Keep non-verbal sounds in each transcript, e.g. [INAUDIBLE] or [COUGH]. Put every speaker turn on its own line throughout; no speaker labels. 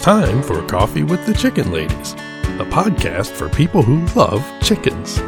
time for Coffee with the Chicken Ladies, a podcast for people who love chickens.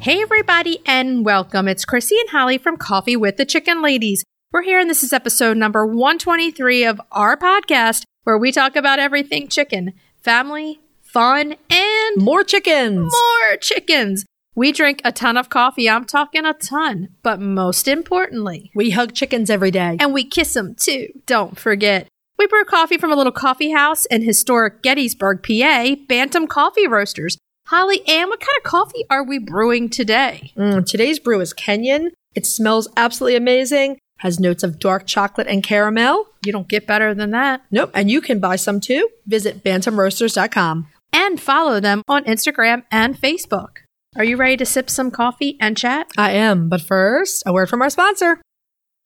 Hey, everybody, and welcome. It's Chrissy and Holly from Coffee with the Chicken Ladies. We're here, and this is episode number 123 of our podcast, where we talk about everything chicken, family, fun, and
More chickens.
more chickens. We drink a ton of coffee. I'm talking a ton, but most importantly,
We hug chickens every day.
and we kiss them too. Don't forget. We brew coffee from a little coffee house in historic Gettysburg, PA, Bantam Coffee Roasters. Holly Ann, what kind of coffee are we brewing today?
Mm, today's brew is Kenyan. It smells absolutely amazing. Has notes of dark chocolate and caramel.
You don't get better than that.
Nope. And you can buy some too. Visit bantamroasters.com.
And follow them on Instagram and Facebook. Are you ready to sip some coffee and chat?
I am. But first, a word from our sponsor.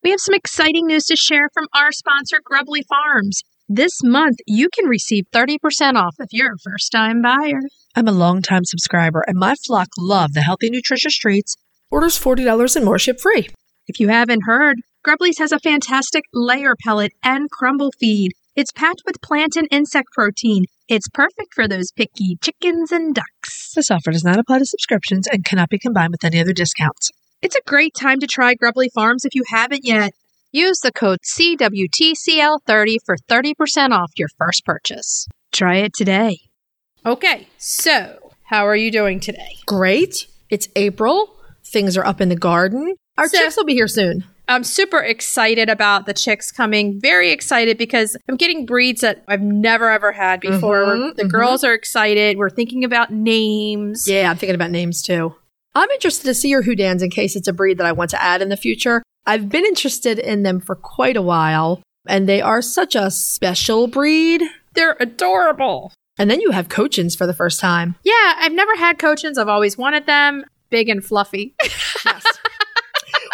We have some exciting news to share from our sponsor, Grubbly Farms. This month, you can receive 30% off if you're a first time buyer.
I'm a longtime subscriber, and my flock love the healthy, nutritious treats. Orders $40 and more ship free.
If you haven't heard, Grubbly's has a fantastic layer pellet and crumble feed. It's packed with plant and insect protein. It's perfect for those picky chickens and ducks.
This offer does not apply to subscriptions and cannot be combined with any other discounts.
It's a great time to try Grubbly Farms if you haven't yet. Use the code CWTCL30 for 30% off your first purchase. Try it today. Okay, so how are you doing today?
Great. It's April. Things are up in the garden. Our
So-
chicks will be here soon.
I'm super excited about the chicks coming. Very excited because I'm getting breeds that I've never ever had before.
Mhm,
the
mhm.
girls are excited. We're thinking about names.
Yeah, I'm thinking about names too. I'm interested to see your Houdans in case it's a breed that I want to add in the future. I've been interested in them for quite a while, and they are such a special breed.
They're adorable.
And then you have Cochins for the first time.
Yeah, I've never had Cochins. I've always wanted them. Big and fluffy. [LAUGHS]
Yes.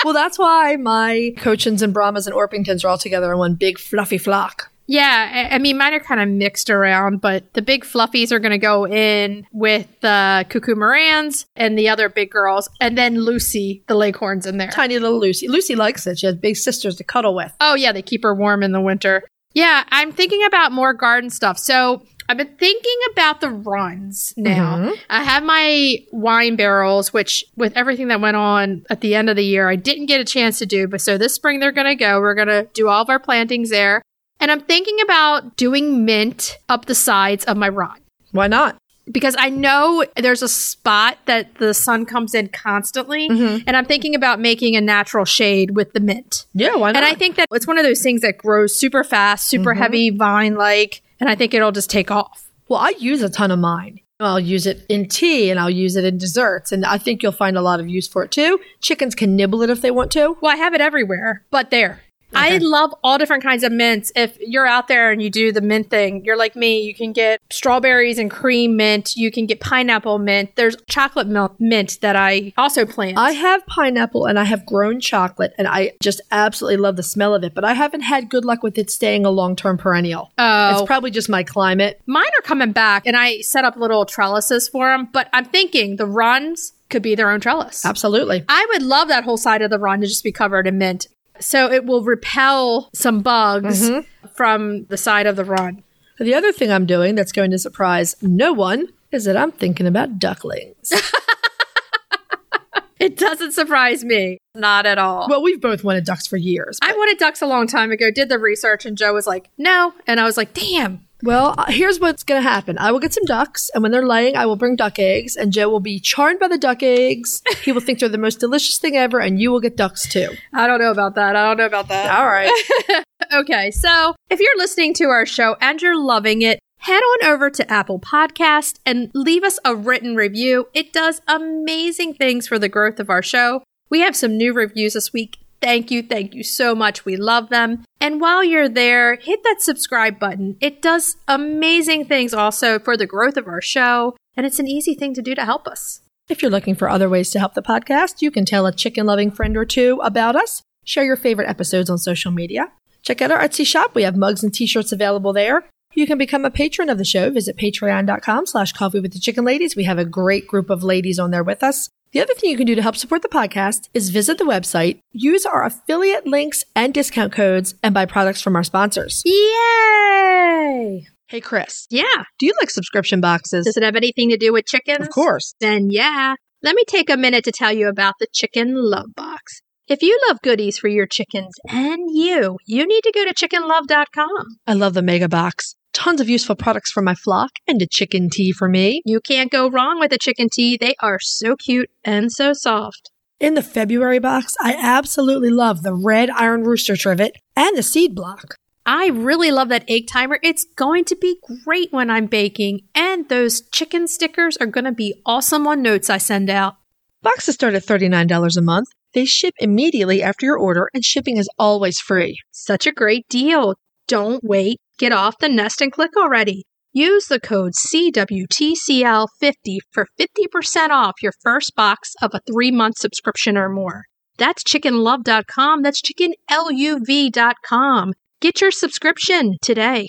Well, that's why my Cochins and Brahmas and Orpingtons are all together in one big fluffy flock.
Yeah, I, I mean, mine are kind of mixed around, but the big fluffies are going to go in with the Cuckoo Marans and the other big girls, and then Lucy, the Leghorns, in there.
Tiny little Lucy. Lucy likes it. She has big sisters to cuddle with.
Oh, yeah, they keep her warm in the winter. Yeah, I'm thinking about more garden stuff. So I've been thinking about the runs now.
Mhm.
I have my wine barrels, which with everything that went on at the end of the year, I didn't get a chance to do. But so this spring they're going to go. We're going to do all of our plantings there. And I'm thinking about doing mint up the sides of my run
Why not?
because I know there's a spot that the sun comes in constantly.
Mhm.
And I'm thinking about making a natural shade with the mint.
Yeah, why not?
And I think that it's one of those things that grows super fast, super
Mhm.
heavy, vine like, and I think it'll just take off.
Well, I use a ton of mine. I'll use it in tea and I'll use it in desserts. And I think you'll find a lot of use for it too. Chickens can nibble it if they want to.
Well, I have it everywhere, but there. I love all different kinds of mints. If you're out there and you do the mint thing, you're like me. You can get strawberries and cream mint. You can get pineapple mint. There's chocolate milk mint that I also plant.
I have pineapple and I have grown chocolate and I just absolutely love the smell of it, but I haven't had good luck with it staying a long term perennial.
oh,
It's probably just my climate.
mine are coming back, and I set up little trellises for them. But I'm thinking the runs could be their own trellis.
Absolutely.
I would love that whole side of the run to just be covered in mint. So it will repel some bugs
Mhm.
from the side of the run.
The other thing I'm doing that's going to surprise no one is that I'm thinking about ducklings. [LAUGHS]
It doesn't surprise me. Not at all.
well, we've both wanted ducks for years.
I wanted ducks a long time ago, did the research, and Joe was like, no. And I was like, damn.
Well, uh, here's what's going to happen. I will get some ducks, and when they're laying, I will bring duck eggs, and Joe will be charmed by the duck eggs. he will think they're the most delicious thing ever, and you will get ducks too.
I don't know about that. I don't know about that.
All right. [LAUGHS]
Okay, so if you're listening to our show and you're loving it, head on over to Apple Podcast and leave us a written review. It does amazing things for the growth of our show. We have some new reviews this week. Thank you, thank you so much. We love them. And while you're there, hit that subscribe button. It does amazing things also for the growth of our show, and it's an easy thing to do to help us.
If you're looking for other ways to help the podcast, you can tell a chicken loving friend or two about us. Share your favorite episodes on social media. Check out our Etsy shop. We have mugs and t-shirts available there. You can become a patron of the show. Visit patreon.com slash coffee with the chicken ladies. We have a great group of ladies on there with us. The other thing you can do to help support the podcast is visit the website, use our affiliate links and discount codes, and buy products from our sponsors.
Yay!
Hey, Chris,
Yeah.
do you like subscription boxes?
Does it have anything to do with chickens?
Of course.
Then yeah. Let me take a minute to tell you about the Chicken Luv Box. If you love goodies for your chickens and you, you need to go to chickenluv.com.
I love the mega box. Tons of useful products for my flock and a chicken tee for me.
You can't go wrong with a chicken tee. They are so cute and so soft.
In the February box, I absolutely love the red iron rooster trivet and the seed block.
I really love that egg timer. It's going to be great when I'm baking. And those chicken stickers are going to be awesome on notes I send out.
Boxes start at $39 a month. They ship immediately after your order, and shipping is always free.
Such a great deal. Don't wait. Get off the nest and click already. Use the code CWTCL50 for 50% off your first box of a three month subscription or more. That's chickenluv.com. That's chickenluv.com. Get your subscription today.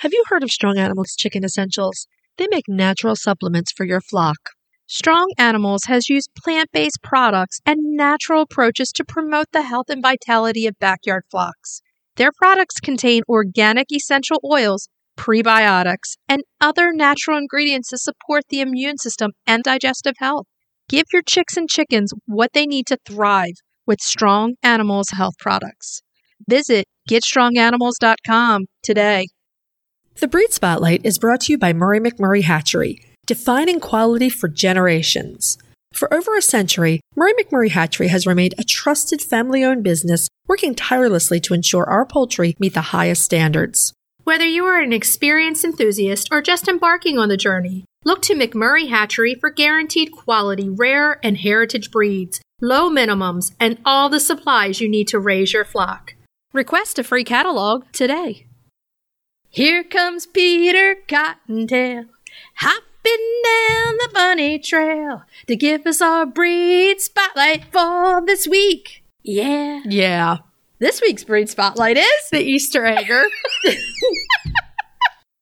Have you heard of Strong Animals Chicken Essentials? They make natural supplements for your flock.
Strong Animals has used plant based products and natural approaches to promote the health and vitality of backyard flocks. Their products contain organic essential oils, prebiotics, and other natural ingredients to support the immune system and digestive health. Give your chicks and chickens what they need to thrive with Strong Animals health products. Visit getstronganimals.com today.
The Breed Spotlight is brought to you by Murray McMurray Hatchery, defining quality for generations. For over a century, Murray McMurray Hatchery has remained a trusted family owned business working tirelessly to ensure our poultry meet the highest standards.
Whether you are an experienced enthusiast or just embarking on the journey, look to McMurray Hatchery for guaranteed quality rare and heritage breeds, low minimums, and all the supplies you need to raise your flock. Request a free catalog today. Here comes Peter Cottontail, hopping down the bunny trail to give us our breed spotlight for this week. Yeah.
Yeah.
This week's breed spotlight is
The Easter egger. [LAUGHS] the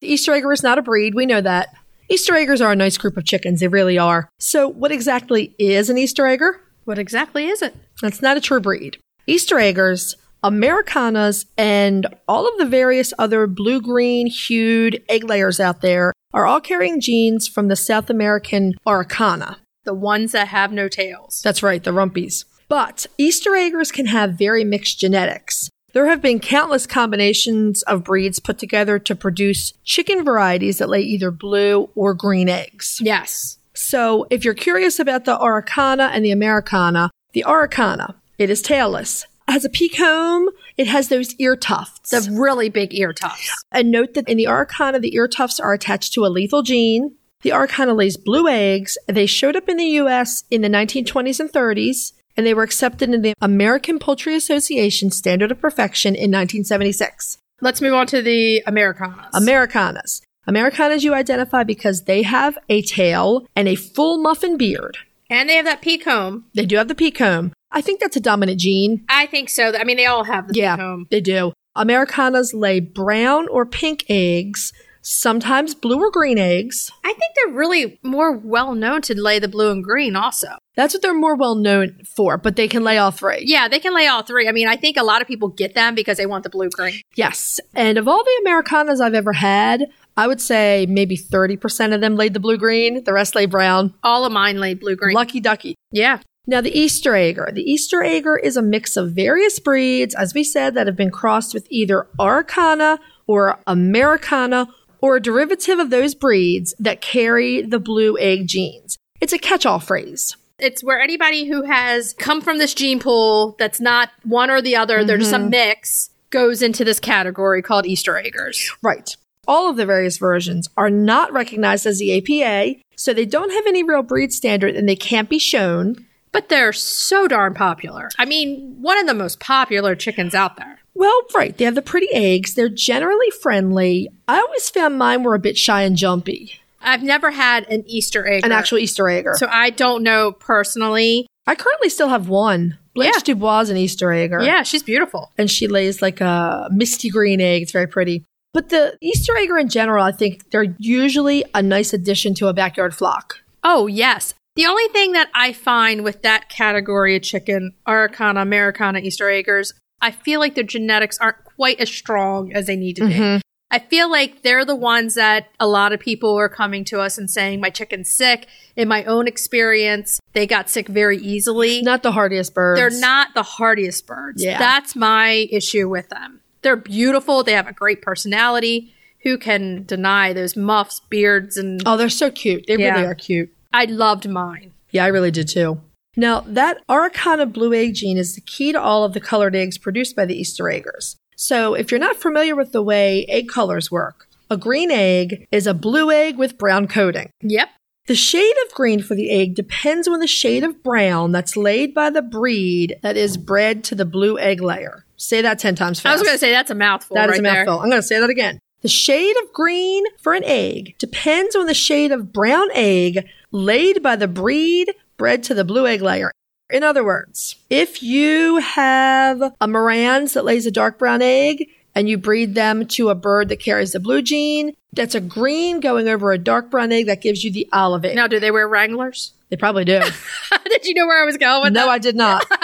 Easter egger is not a breed. We know that. Easter eggers are a nice group of chickens. They really are. So, what exactly is an Easter egger?
What exactly is it?
That's not a true breed. Easter eggers, Americanas, and all of the various other blue green hued egg layers out there are all carrying genes from the South American Araucana.
The ones that have no tails.
That's right, the rumpies. But Easter eggers can have very mixed genetics. There have been countless combinations of breeds put together to produce chicken varieties that lay either blue or green eggs.
Yes.
So, if you're curious about the Araucana and the Americana, the Araucana, it is tailless. It has a pea comb. It has those ear tufts.
The really big ear tufts.
and note that in the Araucana, the ear tufts are attached to a lethal gene. The Araucana lays blue eggs. They showed up in the U.S. in the 1920s and 30s, and they were accepted in the American Poultry Association Standard of Perfection in 1976.
Let's move on to the Americanas.
Americanas. Americanas you identify because they have a tail and a full muffin beard.
and they have that pea comb.
They do have the pea comb. I think that's a dominant gene.
I think so. I mean, they all have the
Yeah,
comb.
they do. Americanas lay brown or pink eggs, sometimes blue or green eggs.
I think they're really more well known to lay the blue and green also.
That's what they're more well known for, but they can lay all three.
Yeah, they can lay all three. I mean, I think a lot of people get them because they want the blue green.
Yes. And of all the Americanas I've ever had, I would say maybe 30% of them laid the blue green, the rest lay brown.
All of mine laid blue green.
Lucky ducky.
yeah.
Now, the Easter egger. The Easter egger is a mix of various breeds, as we said, that have been crossed with either Araucana or Americana or a derivative of those breeds that carry the blue egg genes. It's a catch all phrase.
It's where anybody who has come from this gene pool that's not one or the other, they're just a mm-hmm. mix, goes into this category called Easter eggers.
Right. All of the various versions are not recognized as the APA, so they don't have any real breed standard and they can't be shown.
But they're so darn popular. I mean, one of the most popular chickens out there.
Well, right. They have the pretty eggs. They're generally friendly. I always found mine were a bit shy and jumpy.
I've never had an Easter egg.
An actual Easter egger.
So I don't know personally.
I currently still have one. Blanche
Yeah.
Dubois is an Easter egger.
Yeah, she's beautiful.
And she lays like a misty green egg. It's very pretty. But the Easter egger in general, I think they're usually a nice addition to a backyard flock.
Oh, yes. The only thing that I find with that category of chicken, Araucana, Americana, Easter Eggers, I feel like their genetics aren't quite as strong as they need to be.
Mhm.
I feel like they're the ones that a lot of people are coming to us and saying, My chicken's sick. In my own experience, they got sick very easily.
Not the hardiest birds.
They're not the hardiest birds.
Yeah.
That's my issue with them. They're beautiful. They have a great personality. Who can deny those muffs, beards, and
Oh, they're so cute. They
Yeah.
really are cute.
I loved mine.
Yeah, I really did too. Now, that Araucana blue egg gene is the key to all of the colored eggs produced by the Easter eggers. So, if you're not familiar with the way egg colors work, a green egg is a blue egg with brown coating.
Yep.
The shade of green for the egg depends on the shade of brown that's laid by the breed that is bred to the blue egg layer. Say that 10 times fast.
I was going to say that's a mouthful.
That is
right
a
there.
mouthful. I'm going to say that again. The shade of green for an egg depends on the shade of brown egg laid by the breed bred to the blue egg layer. In other words, if you have a Marans that lays a dark brown egg and you breed them to a bird that carries the blue gene, that's a green going over a dark brown egg that gives you the olive egg.
Now, do they wear Wranglers?
They probably do. [LAUGHS]
Did you know where I was going with
no,
that?
I did not. [LAUGHS]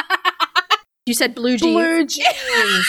You said blue jeans.
blue jeans.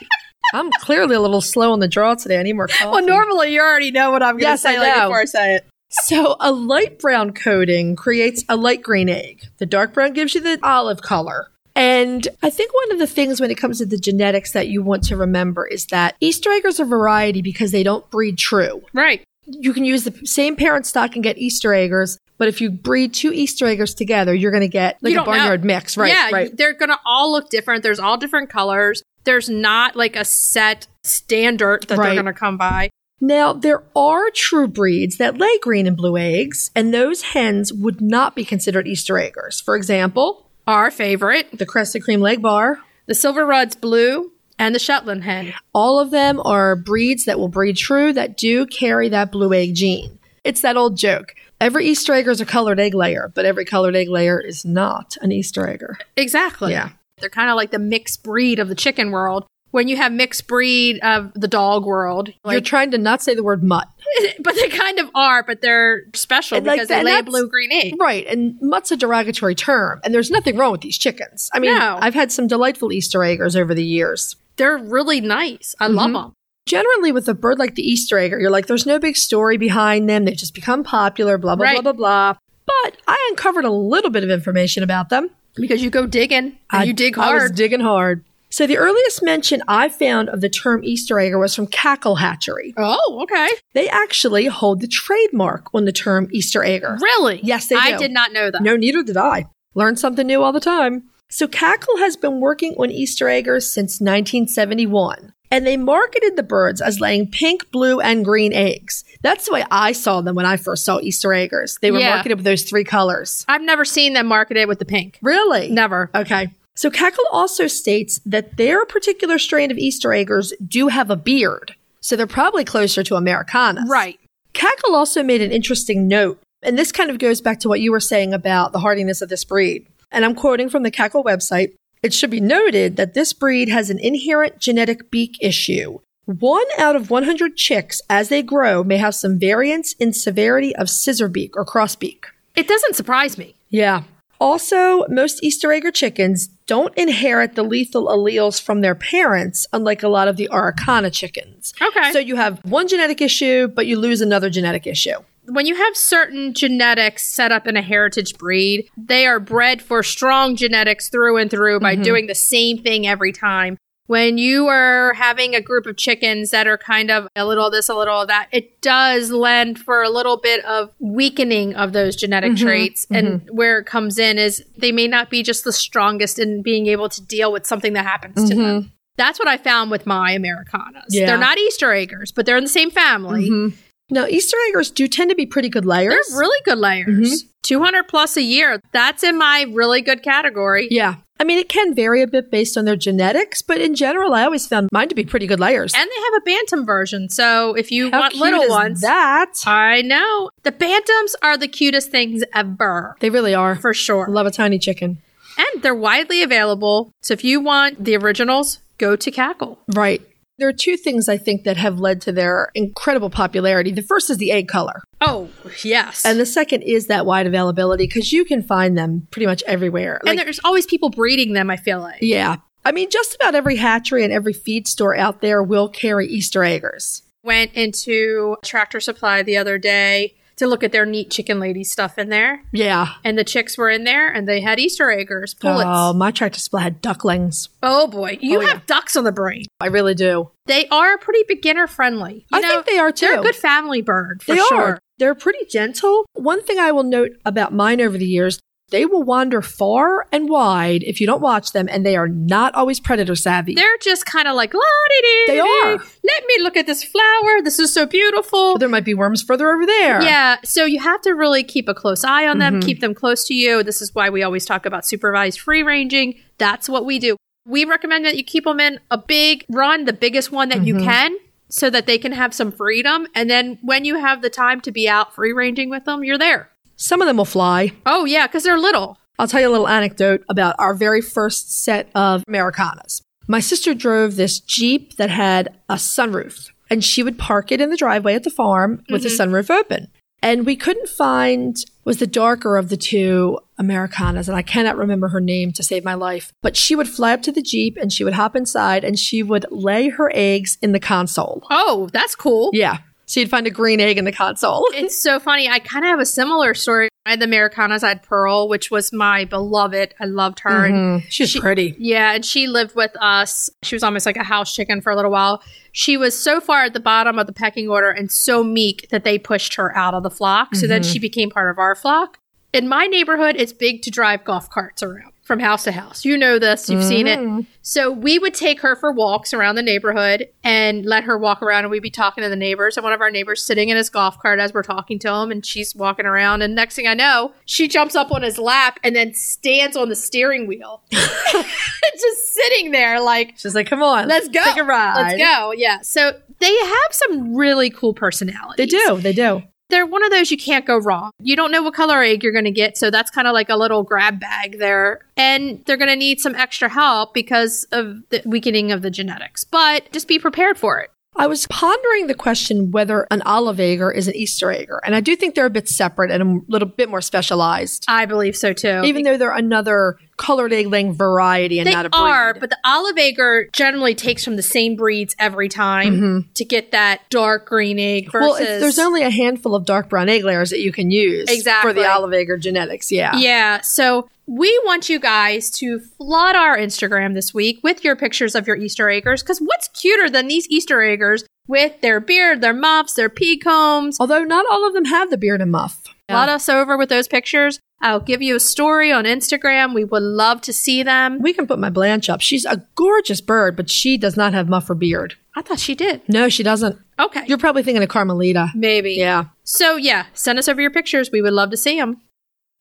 [LAUGHS] I'm clearly a little slow on the draw today. I need more coffee.
Well, normally you already know what I'm going to
Yes,
say
I
like, before I say it.
So, a light brown coating creates a light green egg. The dark brown gives you the olive color. And I think one of the things when it comes to the genetics that you want to remember is that Easter eggers are variety because they don't breed true.
Right.
You can use the same parent stock and get Easter eggers, but if you breed two Easter eggers together, you're going to get like a
don't know.
barnyard mix, right?
yeah,
right.
they're going to all look different. There's all different colors. There's not like a set standard that
Right.
they're going to come by.
Now, there are true breeds that lay green and blue eggs, and those hens would not be considered Easter eggers. For example,
Our favorite,
the crested cream Legbar,
the Silver Rudd's Blue and the Shetland Hen.
all of them are breeds that will breed true that do carry that blue egg gene. It's that old joke. Every Easter egger is a colored egg layer, but every colored egg layer is not an Easter egger.
Exactly.
Yeah.
They're kind of like the mixed breed of the chicken world. When you have mixed breed of the dog world,
You're trying to not say the word mutt. [LAUGHS]
but they kind of are, but they're special
And like
because
that-
they lay blue green egg.
Right, and mutt's a derogatory term, and there's nothing wrong with these chickens. I mean,
No.
I've had some delightful Easter eggers over the years.
They're really nice. I love mm-hmm. them.
Generally, with a bird like the Easter egger, you're like, there's no big story behind them. They've just become popular, blah, blah,
Right.
blah, blah, blah. But I uncovered a little bit of information about them.
Because you go digging and
I-
you dig hard.
I was digging hard. So the earliest mention I found of the term Easter egger was from Cackle Hatchery.
oh, okay.
They actually hold the trademark on the term Easter egger.
Really?
Yes, they do.
I did not know that.
No, neither did I. Learn something new all the time. So Cackle has been working on Easter eggers since 1971. And they marketed the birds as laying pink, blue, and green eggs. That's the way I saw them when I first saw Easter eggers. They were
Yeah.
marketed with those three colors.
I've never seen them marketed with the pink.
Really?
Never.
Okay. So Cackle also states that their particular strain of Easter eggers do have a beard. So they're probably closer to Americanas.
Right.
Cackle also made an interesting note, and this kind of goes back to what you were saying about the hardiness of this breed. And I'm quoting from the Cackle website. It should be noted that this breed has an inherent genetic beak issue. One out of 100 chicks, as they grow, may have some variance in severity of scissor beak or cross beak.
It doesn't surprise me.
Yeah. Also, most Easter egger chickens don't inherit the lethal alleles from their parents, unlike a lot of the Araucana chickens.
Okay.
So you have one genetic issue, but you lose another genetic issue.
when you have certain genetics set up in a heritage breed, they are bred for strong genetics through and through by mm-hmm. doing the same thing every time. When you are having a group of chickens that are kind of a little of this, a little of that, it does lend for a little bit of weakening of those genetic mm-hmm. traits. And mm-hmm. where it comes in is they may not be just the strongest in being able to deal with something that happens to mm-hmm. them. That's what I found with my Americanas.
Yeah.
They're not Easter eggers, but they're in the same family.
Now, Easter eggers do tend to be pretty good layers.
They're really good layers. 200 plus a year. That's in my really good category.
yeah. I mean, it can vary a bit based on their genetics, but in general, I always found mine to be pretty good layers.
And they have a bantam version. So if you
How
want little ones,
that
I know. The bantams are the cutest things ever.
they really are.
For sure.
Love a tiny chicken.
And they're widely available. So if you want the originals, go to Cackle.
Right. There are two things I think that have led to their incredible popularity. The first is the egg color.
Oh, yes.
And the second is that wide availability because you can find them pretty much everywhere.
and there's always people breeding them, I feel like.
yeah. I mean, just about every hatchery and every feed store out there will carry Easter eggers.
Went into Tractor Supply the other day to look at their neat chicken lady stuff in there.
Yeah.
And the chicks were in there and they had Easter eggers, pullets.
Oh, my tractor supply had ducklings.
Oh boy, you
Oh,
have
yeah.
ducks on the brain.
I really do.
They are pretty beginner friendly. You
I think they are too.
They're a good family bird for
they
sure.
are. They're pretty gentle. One thing I will note about mine over the years, they will wander far and wide if you don't watch them, and they are not always predator savvy.
They're just kind of like, la dee dee.
They are.
Let me look at this flower. This is so beautiful.
But there might be worms further over there.
Yeah, so you have to really keep a close eye on them,
Mhm.
keep them close to you. This is why we always talk about supervised free ranging. That's what we do. We recommend that you keep them in a big run, the biggest one that you
Mhm.
can, so that they can have some freedom. And then when you have the time to be out free ranging with them, you're there.
Some of them will fly.
Oh, yeah, because they're little.
I'll tell you a little anecdote about our very first set of Americanas. My sister drove this Jeep that had a sunroof, and she would park it in the driveway at the farm with the mm-hmm. sunroof open. And we couldn't find was the darker of the two Americanas, and I cannot remember her name to save my life. But she would fly up to the Jeep and she would hop inside and she would lay her eggs in the console.
Oh, that's cool.
Yeah. You'd find a green egg in the console. [LAUGHS]
It's so funny. I kind of have a similar story. I had the Americanas. I had Pearl, which was my beloved. I loved her.
Mhm. She's
she-
pretty.
Yeah, and she lived with us. She was almost like a house chicken for a little while. She was so far at the bottom of the pecking order and so meek that they pushed her out of the flock. So then she became part of our flock. In my neighborhood, it's big to drive golf carts around from house to house. You know this, you've seen it. Mm-hmm. So we would take her for walks around the neighborhood and let her walk around, and we'd be talking to the neighbors. And one of our neighbors sitting in his golf cart as we're talking to him, and she's walking around. And next thing I know, she jumps up on his lap and then stands on the steering wheel, [LAUGHS] just sitting there like,
She's like, come on.
"Let's go,
Take a ride.
let's go." Yeah. So they have some really cool personalities.
They do. They do.
They're one of those you can't go wrong. You don't know what color egg you're going to get, so that's kind of like a little grab bag there. And they're going to need some extra help because of the weakening of the genetics. But just be prepared for it.
I was pondering the question whether an olive egger is an Easter egger. And I do think they're a bit separate and a little bit more specialized,
I believe so too.
even though they're another colored egg laying variety and
they
not a breed.
are, but the olive egger generally takes from the same breeds every time mm-hmm. to get that dark green egg versus.
well, there's only a handful of dark brown egg layers that you can use
exactly.
for the olive egger genetics. Yeah.
Yeah. So we want you guys to flood our Instagram this week with your pictures of your Easter eggers. Because what's cuter than these Easter eggers with their beard, their muffs, their pea combs?
Although not all of them have the beard and muff.
Flood us over with those pictures. I'll give you a story on Instagram. We would love to see them.
We can put my Blanche up. She's a gorgeous bird, but she does not have muff or beard.
I thought she did.
No, she doesn't.
Okay.
You're probably thinking of Carmelita.
Maybe.
Yeah.
So, yeah, send us over your pictures. We would love to see them.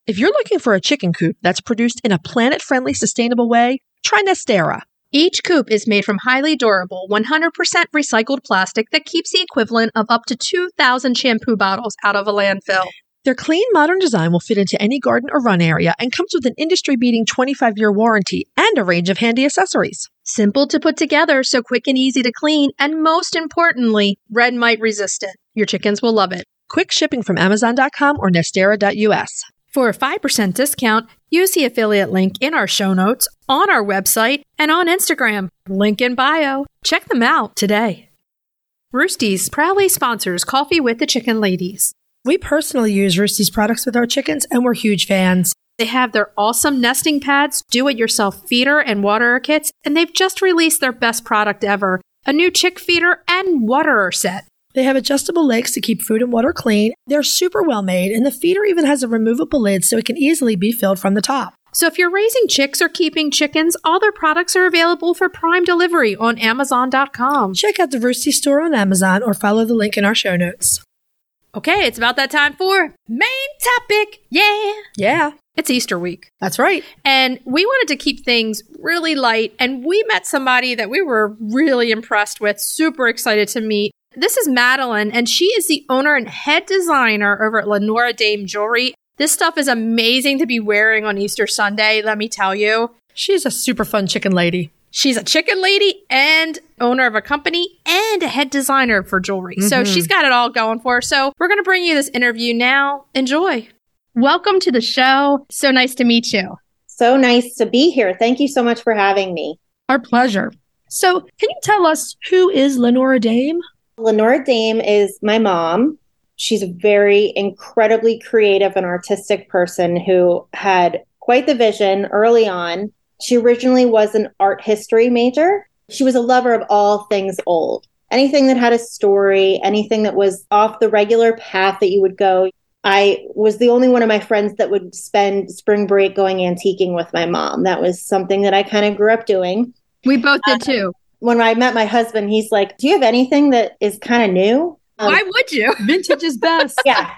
If you're looking for a chicken coop that's produced in a planet friendly, sustainable way, try Nestera.
Each coop is made from highly durable, 100% recycled plastic that keeps the equivalent of up to 2,000 shampoo bottles out of a landfill.
Their clean, modern design will fit into any garden or run area and comes with an industry beating 25 year warranty and a range of handy accessories.
Simple to put together, so quick and easy to clean, and most importantly, red mite resistant. Your chickens will love it.
Quick shipping from Amazon.com or Nestera.us.
For a 5% discount, use the affiliate link in our show notes, on our website, and on Instagram. Link in bio. Check them out today. Roosty's proudly sponsors Coffee with the Chicken Ladies.
We personally use Roosty's products with our chickens and we're huge fans.
They have their awesome nesting pads, do it yourself feeder and waterer kits, and they've just released their best product ever a new chick feeder and waterer set.
They have adjustable legs to keep food and water clean. They're super well made, and the feeder even has a removable lid so it can easily be filled from the top.
So if you're raising chicks or keeping chickens, all their products are available for prime delivery on Amazon.com.
Check out the Roosty store on Amazon or follow the link in our show notes.
Okay, it's about that time for main topic. Yeah.
Yeah,
It's Easter week.
that's right.
And we wanted to keep things really light. And we met somebody that we were really impressed with, super excited to meet. This is Madeline, and she is the owner and head designer over at Lenora Dame Jewelry. This stuff is amazing to be wearing on Easter Sunday, let me tell you.
She's a super fun chicken lady.
She's a chicken lady and owner of a company and a head designer for jewelry. So
Mhm.
she's got it all going for her. So we're going to bring you this interview now. Enjoy. Welcome to the show. So nice to meet you.
So nice to be here. Thank you so much for having me.
Our pleasure. So, can you tell us who is Lenora Dame?
Lenora Dame is my mom. She's a very incredibly creative and artistic person who had quite the vision early on. She originally was an art history major. She was a lover of all things old. Anything that had a story, anything that was off the regular path that you would go. I was the only one of my friends that would spend spring break going antiquing with my mom. That was something that I kind of grew up doing.
We both did um, too.
When I met my husband, he's like, "Do you have anything that is kind of new?" Um,
Why would you? [LAUGHS]
Vintage is best.
yeah,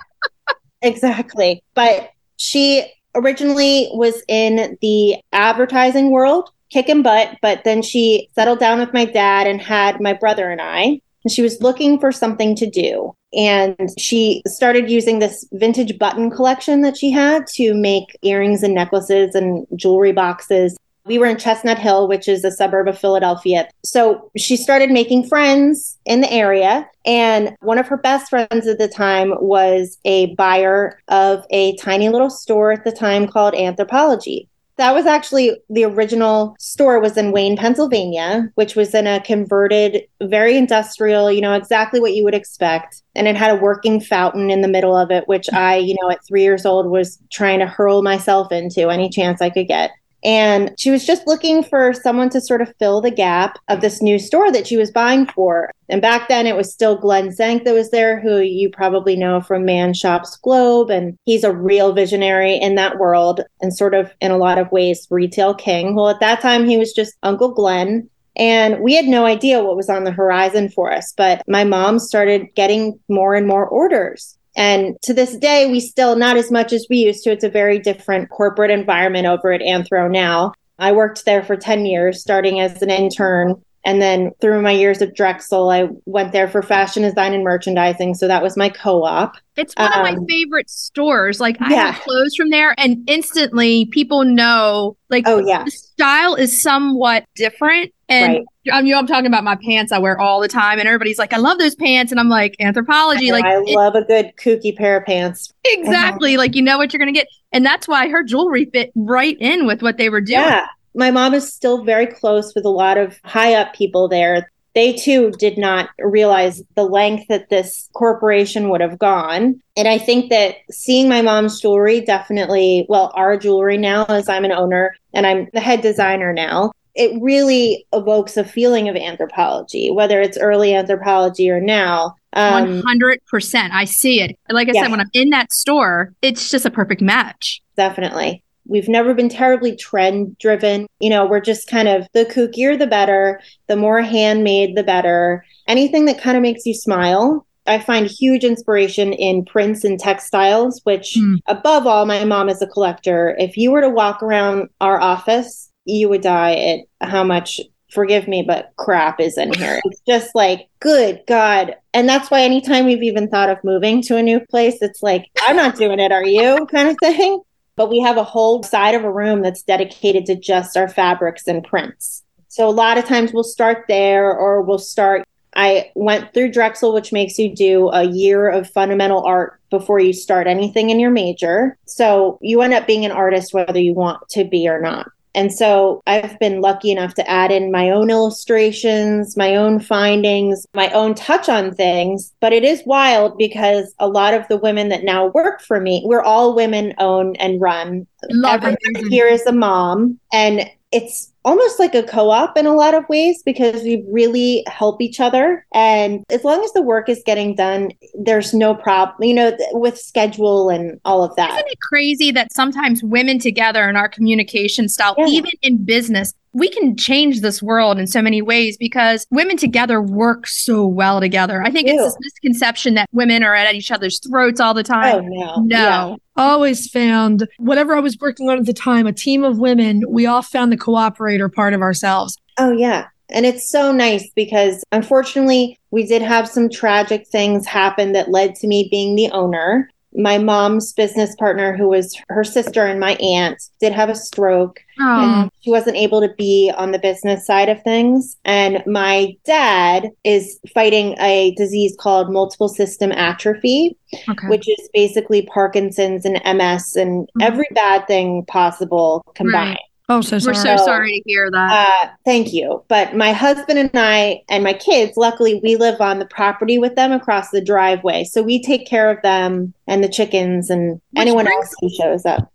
exactly. But she originally was in the advertising world, kicking butt. But then she settled down with my dad and had my brother and I. And she was looking for something to do. And she started using this vintage button collection that she had to make earrings and necklaces and jewelry boxes. We were in Chestnut Hill, which is a suburb of Philadelphia. So she started making friends in the area. And one of her best friends at the time was a buyer of a tiny little store at the time called Anthropologie. That was actually the original store was in Wayne, Pennsylvania, which was in a converted, very industrial, you know, exactly what you would expect. And it had a working fountain in the middle of it, which I, you know, at three years old was trying to hurl myself into any chance I could get. And she was just looking for someone to sort of fill the gap of this new store that she was buying for. And back then it was still Glen Senk that was there, who you probably know from Man Shops Globe. And he's a real visionary in that world and sort of in a lot of ways retail king. Well, at that time he was just Uncle Glenn. And we had no idea what was on the horizon for us. But my mom started getting more and more orders. And to this day, we still not as much as we used to. It's a very different corporate environment over at Anthro now. I worked there for 10 years, starting as an intern. And then through my years of Drexel, I went there for fashion design and merchandising. So that was my co op.
It's one of my
Um,
favorite stores. Like I
yeah.
have clothes from there, and instantly people know like
Oh, yeah.
the style is somewhat different. And
Right.
I'm you know I'm talking about my pants I wear all the time, and everybody's like, I love those pants, and I'm like, Anthropologie, like
I
it-
love a good kooky pair of pants.
exactly, uh-huh. like you know what you're gonna get, and that's why her jewelry fit right in with what they were doing.
Yeah. My mom is still very close with a lot of high up people there. They too did not realize the length that this corporation would have gone. And I think that seeing my mom's jewelry definitely, well, our jewelry now, as I'm an owner and I'm the head designer now, it really evokes a feeling of Anthropologie, whether it's early Anthropologie or now. Um,
hundred percent. I see it. Like I
Yeah.
said, when I'm in that store, it's just a perfect match.
definitely. We've never been terribly trend driven. You know, we're just kind of the kookier the better, the more handmade the better. Anything that kind of makes you smile. I find huge inspiration in prints and textiles, which
Hmm.
above all, my mom is a collector. If you were to walk around our office, you would die at how much forgive me, but crap is in here. [LAUGHS] It's just like, good God. And that's why anytime we've even thought of moving to a new place, it's like, I'm not doing it, are you? kind of thing. But we have a whole side of a room that's dedicated to just our fabrics and prints. So a lot of times we'll start there or we'll start. I went through Drexel, which makes you do a year of fundamental art before you start anything in your major. So you end up being an artist whether you want to be or not. And so I've been lucky enough to add in my own illustrations, my own findings, my own touch on things. But it is wild because a lot of the women that now work for me, we're all women owned and run.
Love.
Everybody here is a mom. And it's almost like a co-op in a lot of ways because we really help each other and as long as the work is getting done there's no problem you know th- with schedule and all of that
Isn't it crazy that sometimes women together in our communication style,
Yeah.
even in business, we can change this world in so many ways because women together work so well together. I think it's
do.
this misconception that women are at each other's throats all the
oh
time.
no
no.
Yeah.
always found whatever I was working on at the time, a team of women, we all found the cooperator part of ourselves.
Oh, yeah. And it's so nice because unfortunately, we did have some tragic things happen that led to me being the owner. My mom's business partner, who was her sister and my aunt, did have a stroke.
Oh,
And she wasn't able to be on the business side of things. And my dad is fighting a disease called multiple system atrophy,
okay.
which is basically Parkinson's and MS and
Mhm.
every bad thing possible combined.
Oh, so sorry.
We're
sorry.
so
So-
sorry to hear that.
Uh, thank you. But my husband and I and my kids, luckily, we live on the property with them across the driveway. So we take care of them and the chickens and
Which
anyone
brings-
else who shows up.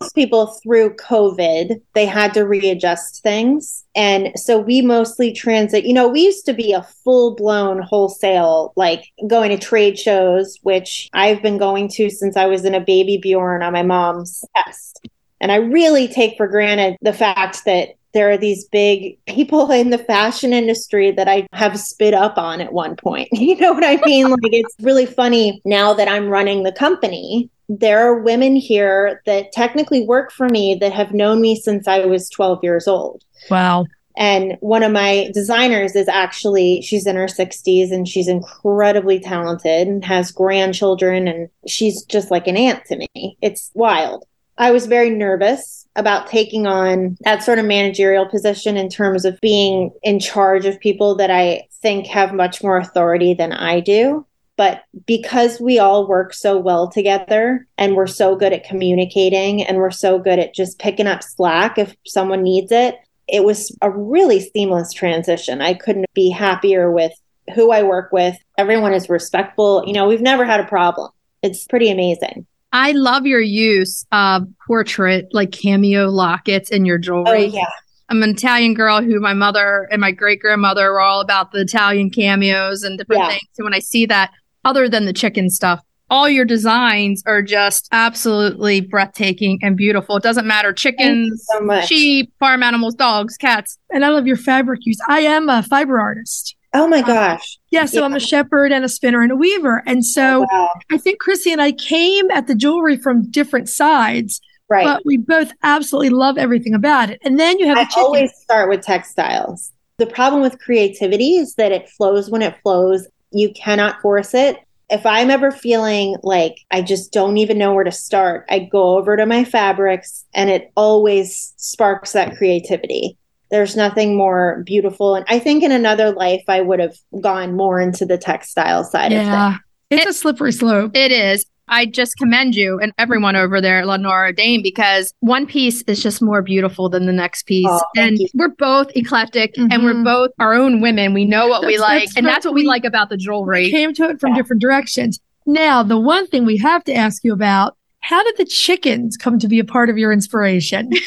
Most people through COVID, they had to readjust things. And so we mostly transit, you know, we used to be a full blown wholesale, like going to trade shows, which I've been going to since I was in a BabyBjörn on my mom's chest. And I really take for granted the fact that there are these big people [LAUGHS] in the fashion industry that I have spit up on at one point. [LAUGHS] You know what I mean? like it's really funny now that I'm running the company. There are women here that technically work for me that have known me since I was 12 years old.
Wow.
And one of my designers is actually, she's in her 60s and she's incredibly talented and has grandchildren. And she's just like an aunt to me. It's wild. I was very nervous about taking on that sort of managerial position in terms of being in charge of people that I think have much more authority than I do. But because we all work so well together and we're so good at communicating and we're so good at just picking up slack if someone needs it, it was a really seamless transition. I couldn't be happier with who I work with. Everyone is respectful. You know, we've never had a problem. It's pretty amazing.
I love your use of portrait, like cameo lockets in your jewelry.
Oh,
jewelry.
yeah.
I'm an Italian girl who my mother and my great grandmother were all about the Italian cameos and different
Yeah.
things. And when I see that, other than the chicken stuff, all your designs are just absolutely breathtaking and beautiful. It doesn't matter chickens,
so
sheep, farm animals, dogs, cats.
And I love your fabric use. I am a fiber artist.
Oh my um, gosh.
Yeah, so
Yeah.
I'm a shepherd and a spinner and a weaver. And so oh,
Wow.
I think Chrissy and I came at the jewelry from different sides,
Right.
but we both absolutely love everything about it. And then you have
I always start with textiles. The problem with creativity is that it flows when it flows. You cannot force it. If I'm ever feeling like I just don't even know where to start, I go over to my fabrics and it always sparks that creativity. There's nothing more beautiful. And I think in another life, I would have gone more into the textile side of things.
yeah. It's a slippery slope.
It is. I just commend you and everyone over there at Lenora Dame because one piece is just more beautiful than the next piece.
Oh,
and
you.
we're both eclectic and we're
Mhm.
both our own women. We know what we like.
that's
and that's what we
we-
like about the
We
jewelry.
came to it from
Yeah.
different directions. Now, the one thing we have to ask you about how did the chickens come to be a part of your inspiration? [LAUGHS]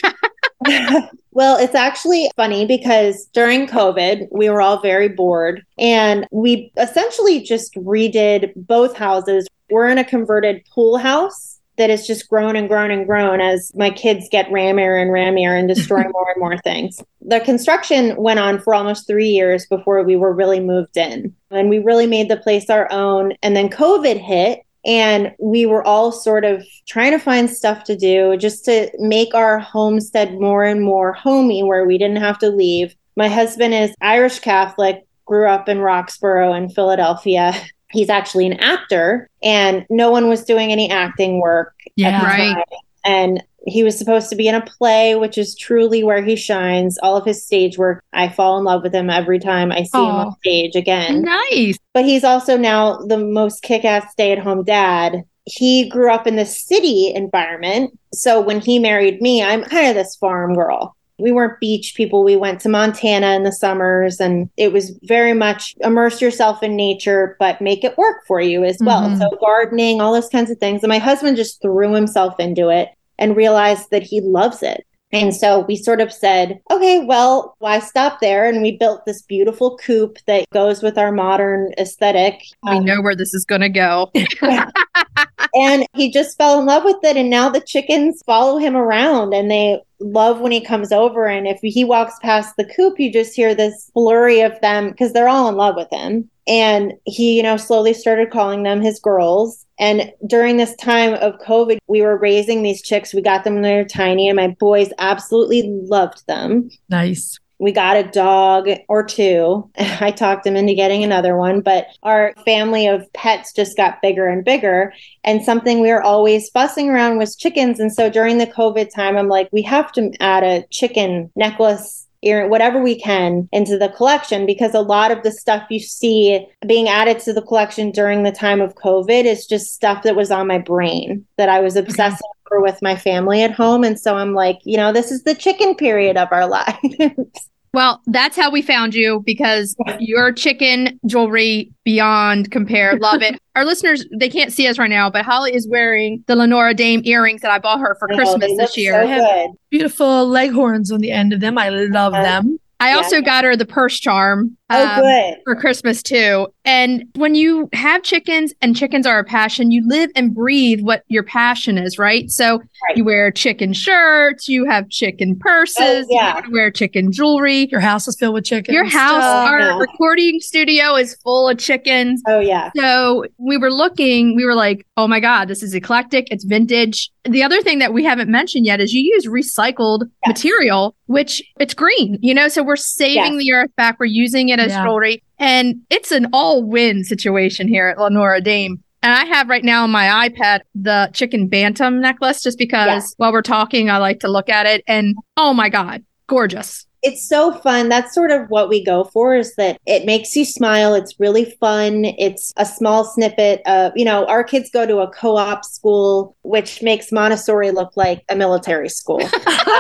[LAUGHS]
well, it's actually funny because during COVID, we were all very bored and we essentially just redid both houses. We're in a converted pool house that has just grown and grown and grown as my kids get rammier and rammier and destroy [LAUGHS] more and more things. The construction went on for almost three years before we were really moved in. And we really made the place our own. And then COVID hit and we were all sort of trying to find stuff to do just to make our homestead more and more homey where we didn't have to leave. My husband is Irish Catholic, grew up in Roxborough in Philadelphia. [LAUGHS] He's actually an actor, and no one was doing any acting work. at
Yeah.
the
Right.
time. And he was supposed to be in a play, which is truly where he shines. All of his stage work, I fall in love with him every time I see him on stage again.
Nice.
but he's also now the most kick-ass stay-at-home dad. He grew up in the city environment. So when he married me i'm kind of this farm girl. We weren't beach people. We went to montana in the summers and it was very much immerse yourself in nature but make it work for you as well.
Mhm.
so gardening all those kinds of things. And my husband just threw himself into it and realized that he loves it and so we sort of said, okay, well, why stop there? And we built this beautiful coop that goes with our modern aesthetic.
We
Um,
know where this is going to go. [LAUGHS]
and he just fell in love with it. And now the chickens follow him around and they love when he comes over. And if he walks past the coop, you just hear this flurry of them because they're all in love with him. And he, you know, slowly started calling them his girls. And during this time of COVID, we were raising these chicks. We got them when they were tiny, and my boys absolutely loved them.
Nice.
We got a dog or two. [LAUGHS] I talked him into getting another one, but our family of pets just got bigger and bigger. And something we were always fussing around was chickens. And so during the COVID time, I'm like, we have to add a chicken necklace ear, whatever we can into the collection because a lot of the stuff you see being added to the collection during the time of COVID is just stuff that was on my brain that I was obsessing over with my family at home. And so I'm like, you know, this is the chicken period of our [LAUGHS] lives.
Well, that's how we found you because [LAUGHS] your chicken jewelry beyond compare. Love it. [LAUGHS] Our listeners, they can't see us right now, but Holly is wearing the Lenora Dame earrings that I bought her for
I know,
Christmas
they
this year.
so good.
Beautiful leghorns on the end of them. I love
Uh,
them.
I
Yeah.
also got her the purse charm.
Oh,
um,
good.
for Christmas too. And when you have chickens and chickens are a passion, you live and breathe what your passion is, right? So
Right.
you wear chicken shirts, you have chicken purses,
Oh, yeah.
you wear chicken jewelry.
Your house is filled with chickens.
Your house,
Oh,
our
no.
recording studio is full of chickens.
Oh, yeah.
So we were looking, we were like, oh my God, this is eclectic, it's vintage. The other thing that we haven't mentioned yet is you use recycled
Yes.
material, which it's green, you know, so we're saving
Yes.
the earth back, we're using it as
Yeah.
jewelry. And it's an all win situation here at Lenora Dame. And I have right now on my iPad the chicken bantam necklace just because
Yes.
while we're talking, I like to look at it. And oh my God, gorgeous.
it's so fun. That's sort of what we go for is that it makes you smile. It's really fun. It's a small snippet of, you know, our kids go to a co op school, which makes Montessori look like a military school. [LAUGHS]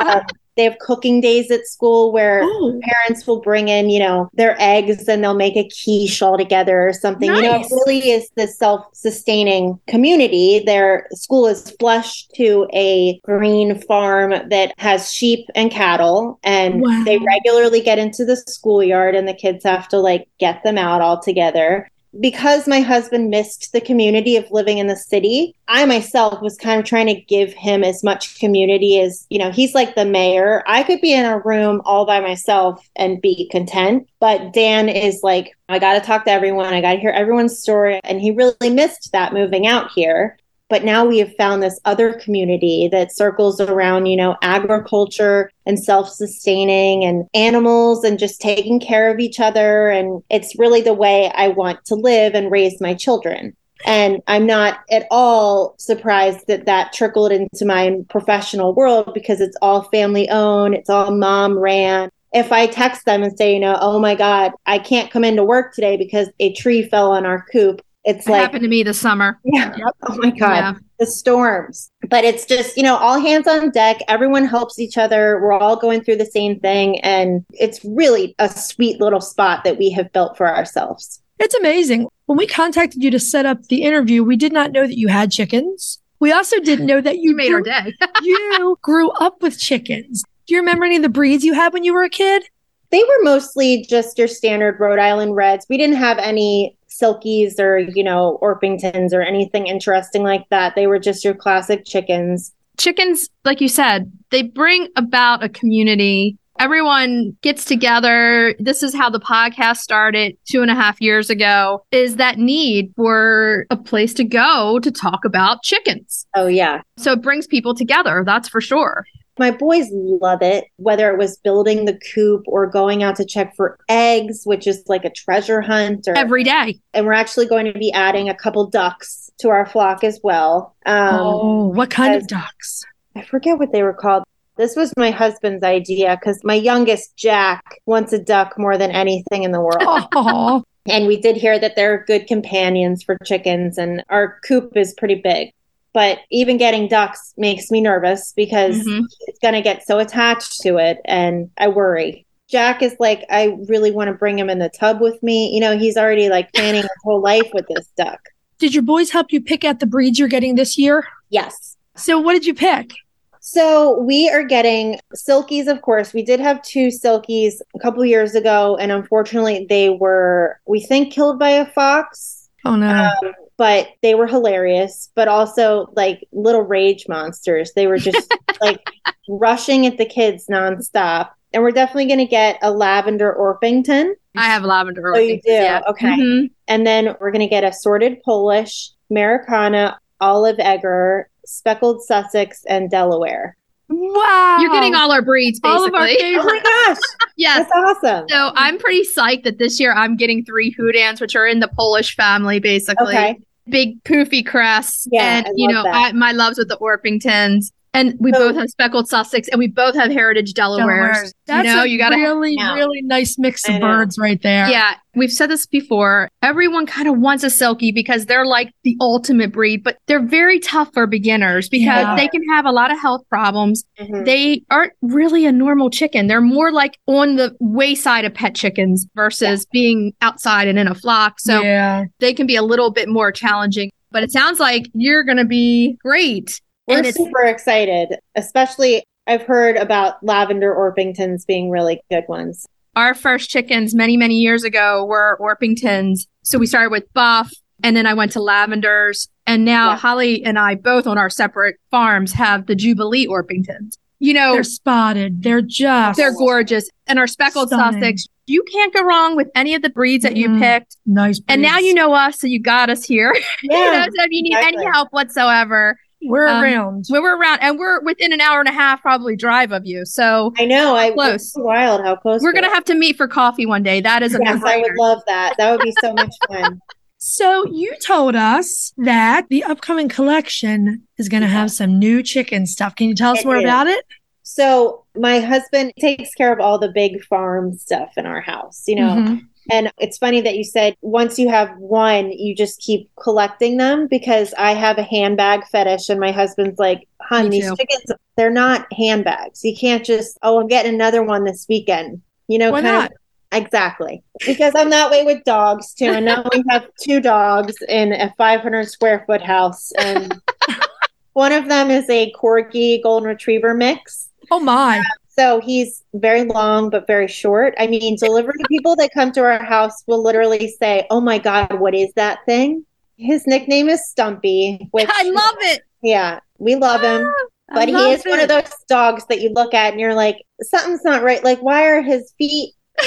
Um, they have cooking days at school where
Oh,
parents will bring in, you know, their eggs and they'll make a quiche all together or something. You know, it really is this self sustaining community. Their school is flushed to a green farm that has sheep and cattle, and
Wow.
they regularly get into the schoolyard, and the kids have to like get them out all together because my husband missed the community of living in the city, I myself was kind of trying to give him as much community as, you know, he's like the mayor. I could be in a room all by myself and be content. But Dan is like, I got to talk to everyone. I got to hear everyone's story. And he really missed that moving out here. But now we have found this other community that circles around, you know, agriculture and self sustaining and animals and just taking care of each other. And it's really the way I want to live and raise my children. And I'm not at all surprised that that trickled into my professional world because it's all family owned, it's all mom ran. If I text them and say, you know, oh my God, I can't come into work today because a tree fell on our coop, it's
It
like,
happened to me this summer. [LAUGHS]
yeah, oh my God
Yeah.
the storms. But it's just, you know, all hands on deck. Everyone helps each other. We're all going through the same thing. And it's really a sweet little spot that we have built for ourselves.
It's amazing. When we contacted you to set up the interview, we did not know that you had chickens. We also didn't know that you [LAUGHS]
You made our day. [LAUGHS]
you grew up with chickens. Do you remember any of the breeds you had when you were a kid?
They were mostly just your standard Rhode Island Reds. We didn't have any Silkies or, you know, Orpingtons or anything interesting like that. They were just your classic chickens.
chickens, like you said, they bring about a community. Everyone gets together. This is how the podcast started two and a half years ago is that need for a place to go to talk about chickens.
Oh, yeah.
So it brings people together. That's for sure.
My boys love it, whether it was building the coop or going out to check for eggs, which is like a treasure hunt, or
Every day.
and we're actually going to be adding a couple ducks to our flock as well. Um,
oh, what kind of ducks?
I forget what they were called. This was my husband's idea because my youngest Jack wants a duck more than anything in the world. [LAUGHS]
Oh,
And we did hear that they're good companions for chickens, and our coop is pretty big. But even getting ducks makes me nervous because
Mhm.
it's going to get so attached to it, and I worry. Jack is like, I really want to bring him in the tub with me. You know, he's already like planning his whole life with this duck.
did your boys help you pick out the breeds you're getting this year?
Yes.
So, what did you pick?
So we are getting silkies, of course. We did have two silkies a couple years ago, and unfortunately, they were, we think, killed by a fox.
Oh no.
Um, but they were hilarious, but also like little rage monsters. They were just [LAUGHS] like rushing at the kids nonstop. And we're definitely going to get a lavender Orpington.
I have lavender.
Oh, you do?
Yeah.
Okay.
Mhm.
And then we're going to get assorted Polish, Americana, olive egger, speckled Sussex, and Delaware.
Wow.
You're getting all our breeds,
All of our
basically.
Oh my gosh, [LAUGHS]
yes.
that's awesome.
So I'm pretty psyched that this year I'm getting three Houdans, which are in the Polish family, basically.
Okay.
Big poofy crests.
Yeah,
and
I
you know,
love
I, my loves with the Orpingtons. And we
So-
both have speckled Sussex and we both have heritage Delawares.
Delawares. That's
you know,
a
you gotta
really,
Yeah.
really nice mix of birds right there.
Yeah, we've said this before. Everyone kind of wants a silky because they're like the ultimate breed, but they're very tough for beginners because
Yeah.
they can have a lot of health problems.
Mhm.
They aren't really a normal chicken. They're more like on the wayside of pet chickens versus being outside and in a flock. So
yeah.
they can be a little bit more challenging. But it sounds like you're going to be great.
We're
and it's
super excited, especially I've heard about lavender Orpingtons being really good ones.
our first chickens many, many years ago were Orpingtons. So we started with Buff and then I went to Lavenders. And now
Yeah.
Holly and I both on our separate farms have the Jubilee Orpingtons. You know,
They're spotted. they're, just, They're
gorgeous. And our speckled
Stunning.
Sussex, you can't go wrong with any of the breeds that you
Mhm.
picked.
nice.
And now you know us, so you got us here. [LAUGHS] you know,
Yeah,
so if you need
exactly.
any help whatsoever,
we're
um,
around.
when we're around, and we're within an hour and a half probably drive of you. So
I know. I
Close.
it's wild how close
we're
we
gonna have to meet for coffee one day. That is a
Yes, I would love that. That would be so much fun. [LAUGHS]
So you told us that the upcoming collection is going to have some new chicken stuff. Can you tell us
It
more
is.
about it?
So my husband takes care of all the big farm stuff in our house, you know.
Mhm.
And it's funny that you said once you have one, you just keep collecting them because I have a handbag fetish, and my husband's like, "Hun, these chickens, they're not handbags. You can't just, oh, I'm getting another one this weekend." You know,
Why
kind
not?
of exactly because I'm that way with dogs too. And now we have two dogs in a 500 square foot house, and [LAUGHS] one of them is a corgi golden retriever mix.
Oh my.
So he's very long but very short. I mean, delivery people that come to our house will literally say, "Oh my god, what is that thing?" His nickname is Stumpy, which
I love it.
yeah, we love him.
Ah, I
But he
love
is one of those dogs that you look at and you're like, something's not right. Like, why are his feet? [LAUGHS]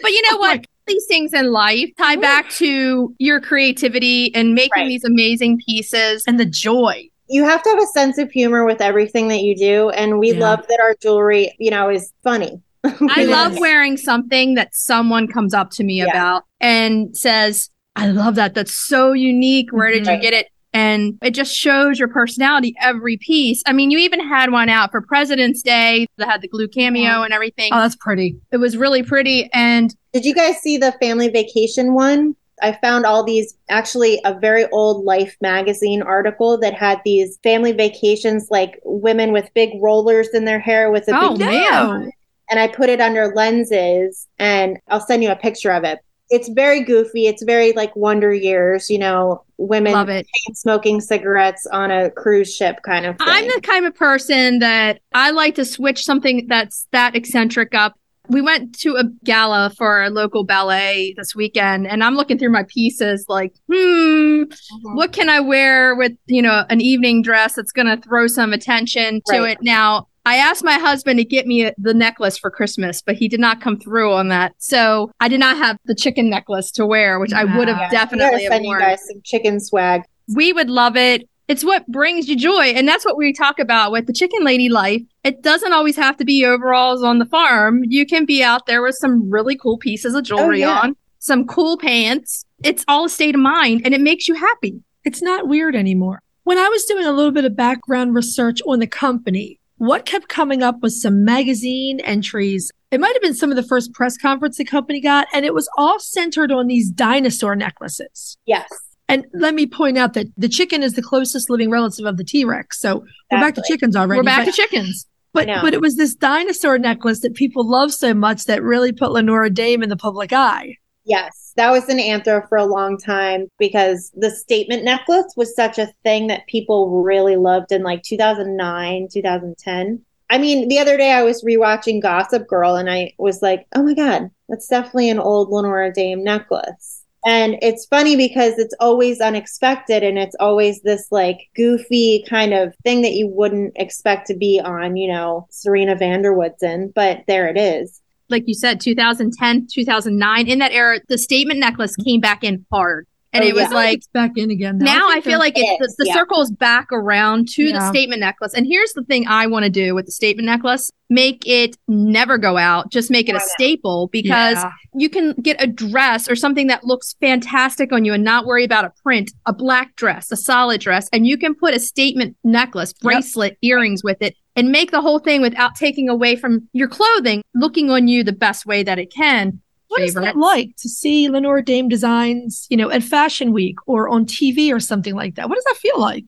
But you know
Oh
what? These things in life tie mm. back to your creativity and making
Right.
these amazing pieces.
And the joy.
You have to have a sense of humor with everything that you do, and we
Yeah.
love that our jewelry, you know, is funny. [LAUGHS]
I love wearing something that someone comes up to me
Yeah.
about and says, I love that. That's so unique. Where did you
Mhm.
get it? And it just shows your personality every piece. I mean, you even had one out for President's Day that had the glue cameo
Yeah.
and everything.
Oh, that's pretty.
it was really pretty. And
Did you guys see the family vacation one? I found all these actually a very old Life magazine article that had these family vacations, like women with big rollers in their hair with a
Oh,
big
man.
and I put it under lenses and I'll send you a picture of it. It's very goofy. It's very like Wonder Years, you know, women smoking cigarettes on a cruise ship kind of thing.
I'm the kind of person that I like to switch something that's that eccentric up. We went to a gala for a local ballet this weekend, and I'm looking through my pieces like, hmm,
Mhm.
what can I wear with, you know, an evening dress that's going to throw some attention to
Right.
it? Now, I asked my husband to get me a, the necklace for Christmas, but he did not come through on that. So I did not have the chicken necklace to wear, which I would have definitely
send you guys some chicken swag.
we would love it. It's what brings you joy. And that's what we talk about with the chicken lady life. It doesn't always have to be overalls on the farm. You can be out there with some really cool pieces of jewelry oh,
yeah.
on, some cool pants. It's all a state of mind and it makes you happy.
It's not weird anymore. When I was doing a little bit of background research on the company, what kept coming up was some magazine entries. It might have been some of the first press conference the company got, and it was all centered on these dinosaur necklaces.
Yes.
And let me point out that the chicken is the closest living relative of the T Rex. So we're back to chickens already.
We're back
but,
to chickens.
but, but it was this dinosaur necklace that people love so much that really put Lenora Dame in the public eye.
Yes, that was an anthro for a long time because the statement necklace was such a thing that people really loved in like 2009, 2010. I mean, the other day I was rewatching Gossip Girl and I was like, oh my God, that's definitely an old Lenora Dame necklace. And it's funny because it's always unexpected and it's always this like goofy kind of thing that you wouldn't expect to be on, you know, Serena van der Woodsen, but there it is.
Like you said, 2010, 2009, in that era, the statement necklace came back in hard. And
Oh,
it was
yeah.
like
it's back in again. though.
now I,
think
feel
they're-
like it's the, the
yeah.
circle is back around to the statement necklace. And here's the thing I want to do with the statement necklace make it never go out, just make it a staple because
Yeah.
you can get a dress or something that looks fantastic on you and not worry about a print, a black dress, a solid dress, and you can put a statement necklace, bracelet, earrings with it and make the whole thing without taking away from your clothing, looking on you the best way that it can.
What is that like to see Lenora Dame designs, you know, at Fashion Week or on TV or something like that? What does that feel like?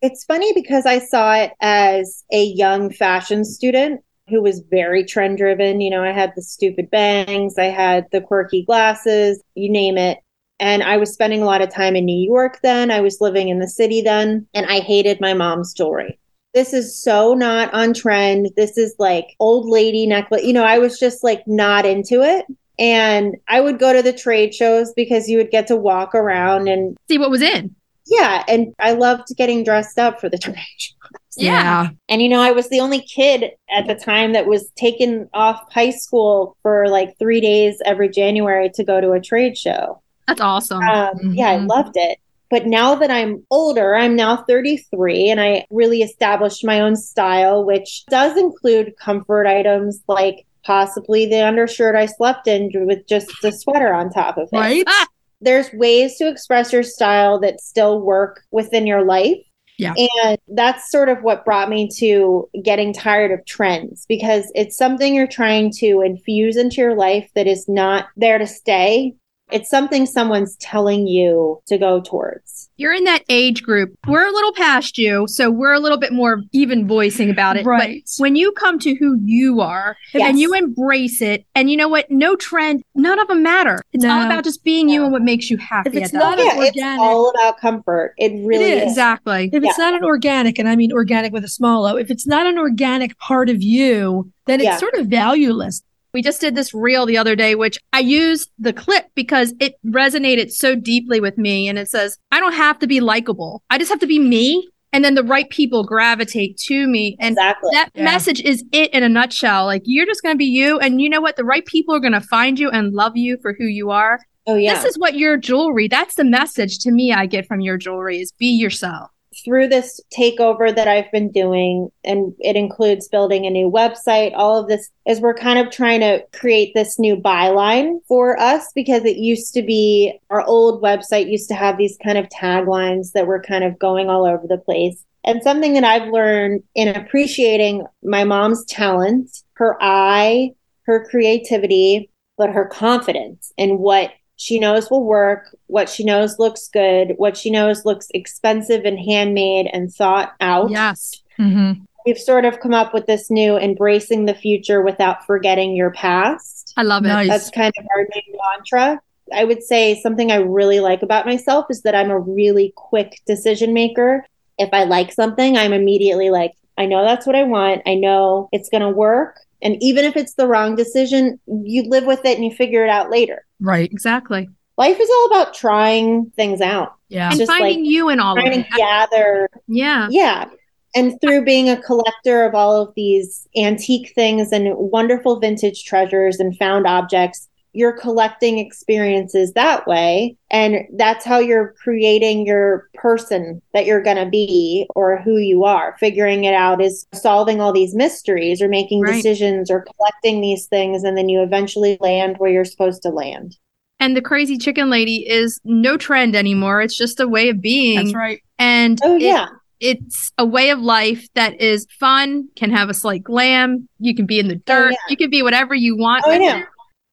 It's funny because I saw it as a young fashion student who was very trend driven. You know, I had the stupid bangs, I had the quirky glasses, you name it. And I was spending a lot of time in New York then. I was living in the city then, and I hated my mom's jewelry. This is so not on trend. This is like old lady necklace. You know, I was just like not into it. And I would go to the trade shows because you would get to walk around and
See what was in.
yeah, and I loved getting dressed up for the [LAUGHS] trade shows.
Yeah.
And you know, I was the only kid at the time that was taken off high school for like three days every January to go to a trade show.
That's awesome.
Um, Yeah, I
Mhm.
loved it. But now that I'm older, I'm now 33 and I really established my own style, which does include comfort items like possibly the undershirt I slept in with just a sweater on top of it
Right?
Ah,
there's ways to express your style that still work within your life.
Yeah.
And that's sort of what brought me to getting tired of trends because it's something you're trying to infuse into your life that is not there to stay. It's something someone's telling you to go towards.
You're in that age group. We're a little past you, so we're a little bit more even voicing about it.
Right.
But when you come to who you are
Yes.
and you embrace it, and you know what? No trend, none of them matter. It's all about just being you and what makes you happy.
If it's not
point.
an
yeah, it's all about comfort. It really
is.
is.
exactly.
If it's
Yeah.
not an organic, and I mean organic with a small o, if it's not an organic part of you, then it's
Yeah.
sort of valueless.
We just did this reel the other day, which I used the clip because it resonated so deeply with me. And it says, I don't have to be likable. I just have to be me. And then the right people gravitate to me. And
Exactly.
that
Yeah.
message is it in a nutshell. Like you're just going to be you. And you know what? The right people are going to find you and love you for who you are.
oh, yeah.
This is what your jewelry, that's the message to me I get from your jewelry is be yourself.
Through this takeover that I've been doing, and it includes building a new website, all of this is we're kind of trying to create this new byline for us because it used to be our old website used to have these kind of taglines that were kind of going all over the place. And something that I've learned in appreciating my mom's talent, her eye, her creativity, but her confidence in what she knows will work, what she knows looks good, what she knows looks expensive and handmade and thought out.
Yes.
Mm-hmm.
We've sort of come up with this new embracing the future without forgetting your past.
I love it.
Nice.
That's kind of our new mantra. I would say something I really like about myself is that I'm a really quick decision maker. If I like something, I'm immediately like, I know that's what I want. I know it's going to work. And even if it's the wrong decision, you live with it and you figure it out later.
Right.
Exactly.
Life is all about trying things out.
Yeah.
And
just
finding
like
you in all of
trying
it.
to gather
Yeah.
yeah and through being a collector of all of these antique things and wonderful vintage treasures and found objects you're collecting experiences that way and that's how you're creating your person that you're going to be or who you are figuring it out is solving all these mysteries or making
Right.
decisions or collecting these things and then you eventually land where you're supposed to land
And the crazy chicken lady is no trend anymore. It's just a way of being.
That's right.
And
oh
it-
yeah
it's a way of life that is fun, can have a slight glam. You can be in the oh, dirt.
Oh, yeah.
You can be whatever you want.
Oh, I
with
know.
it.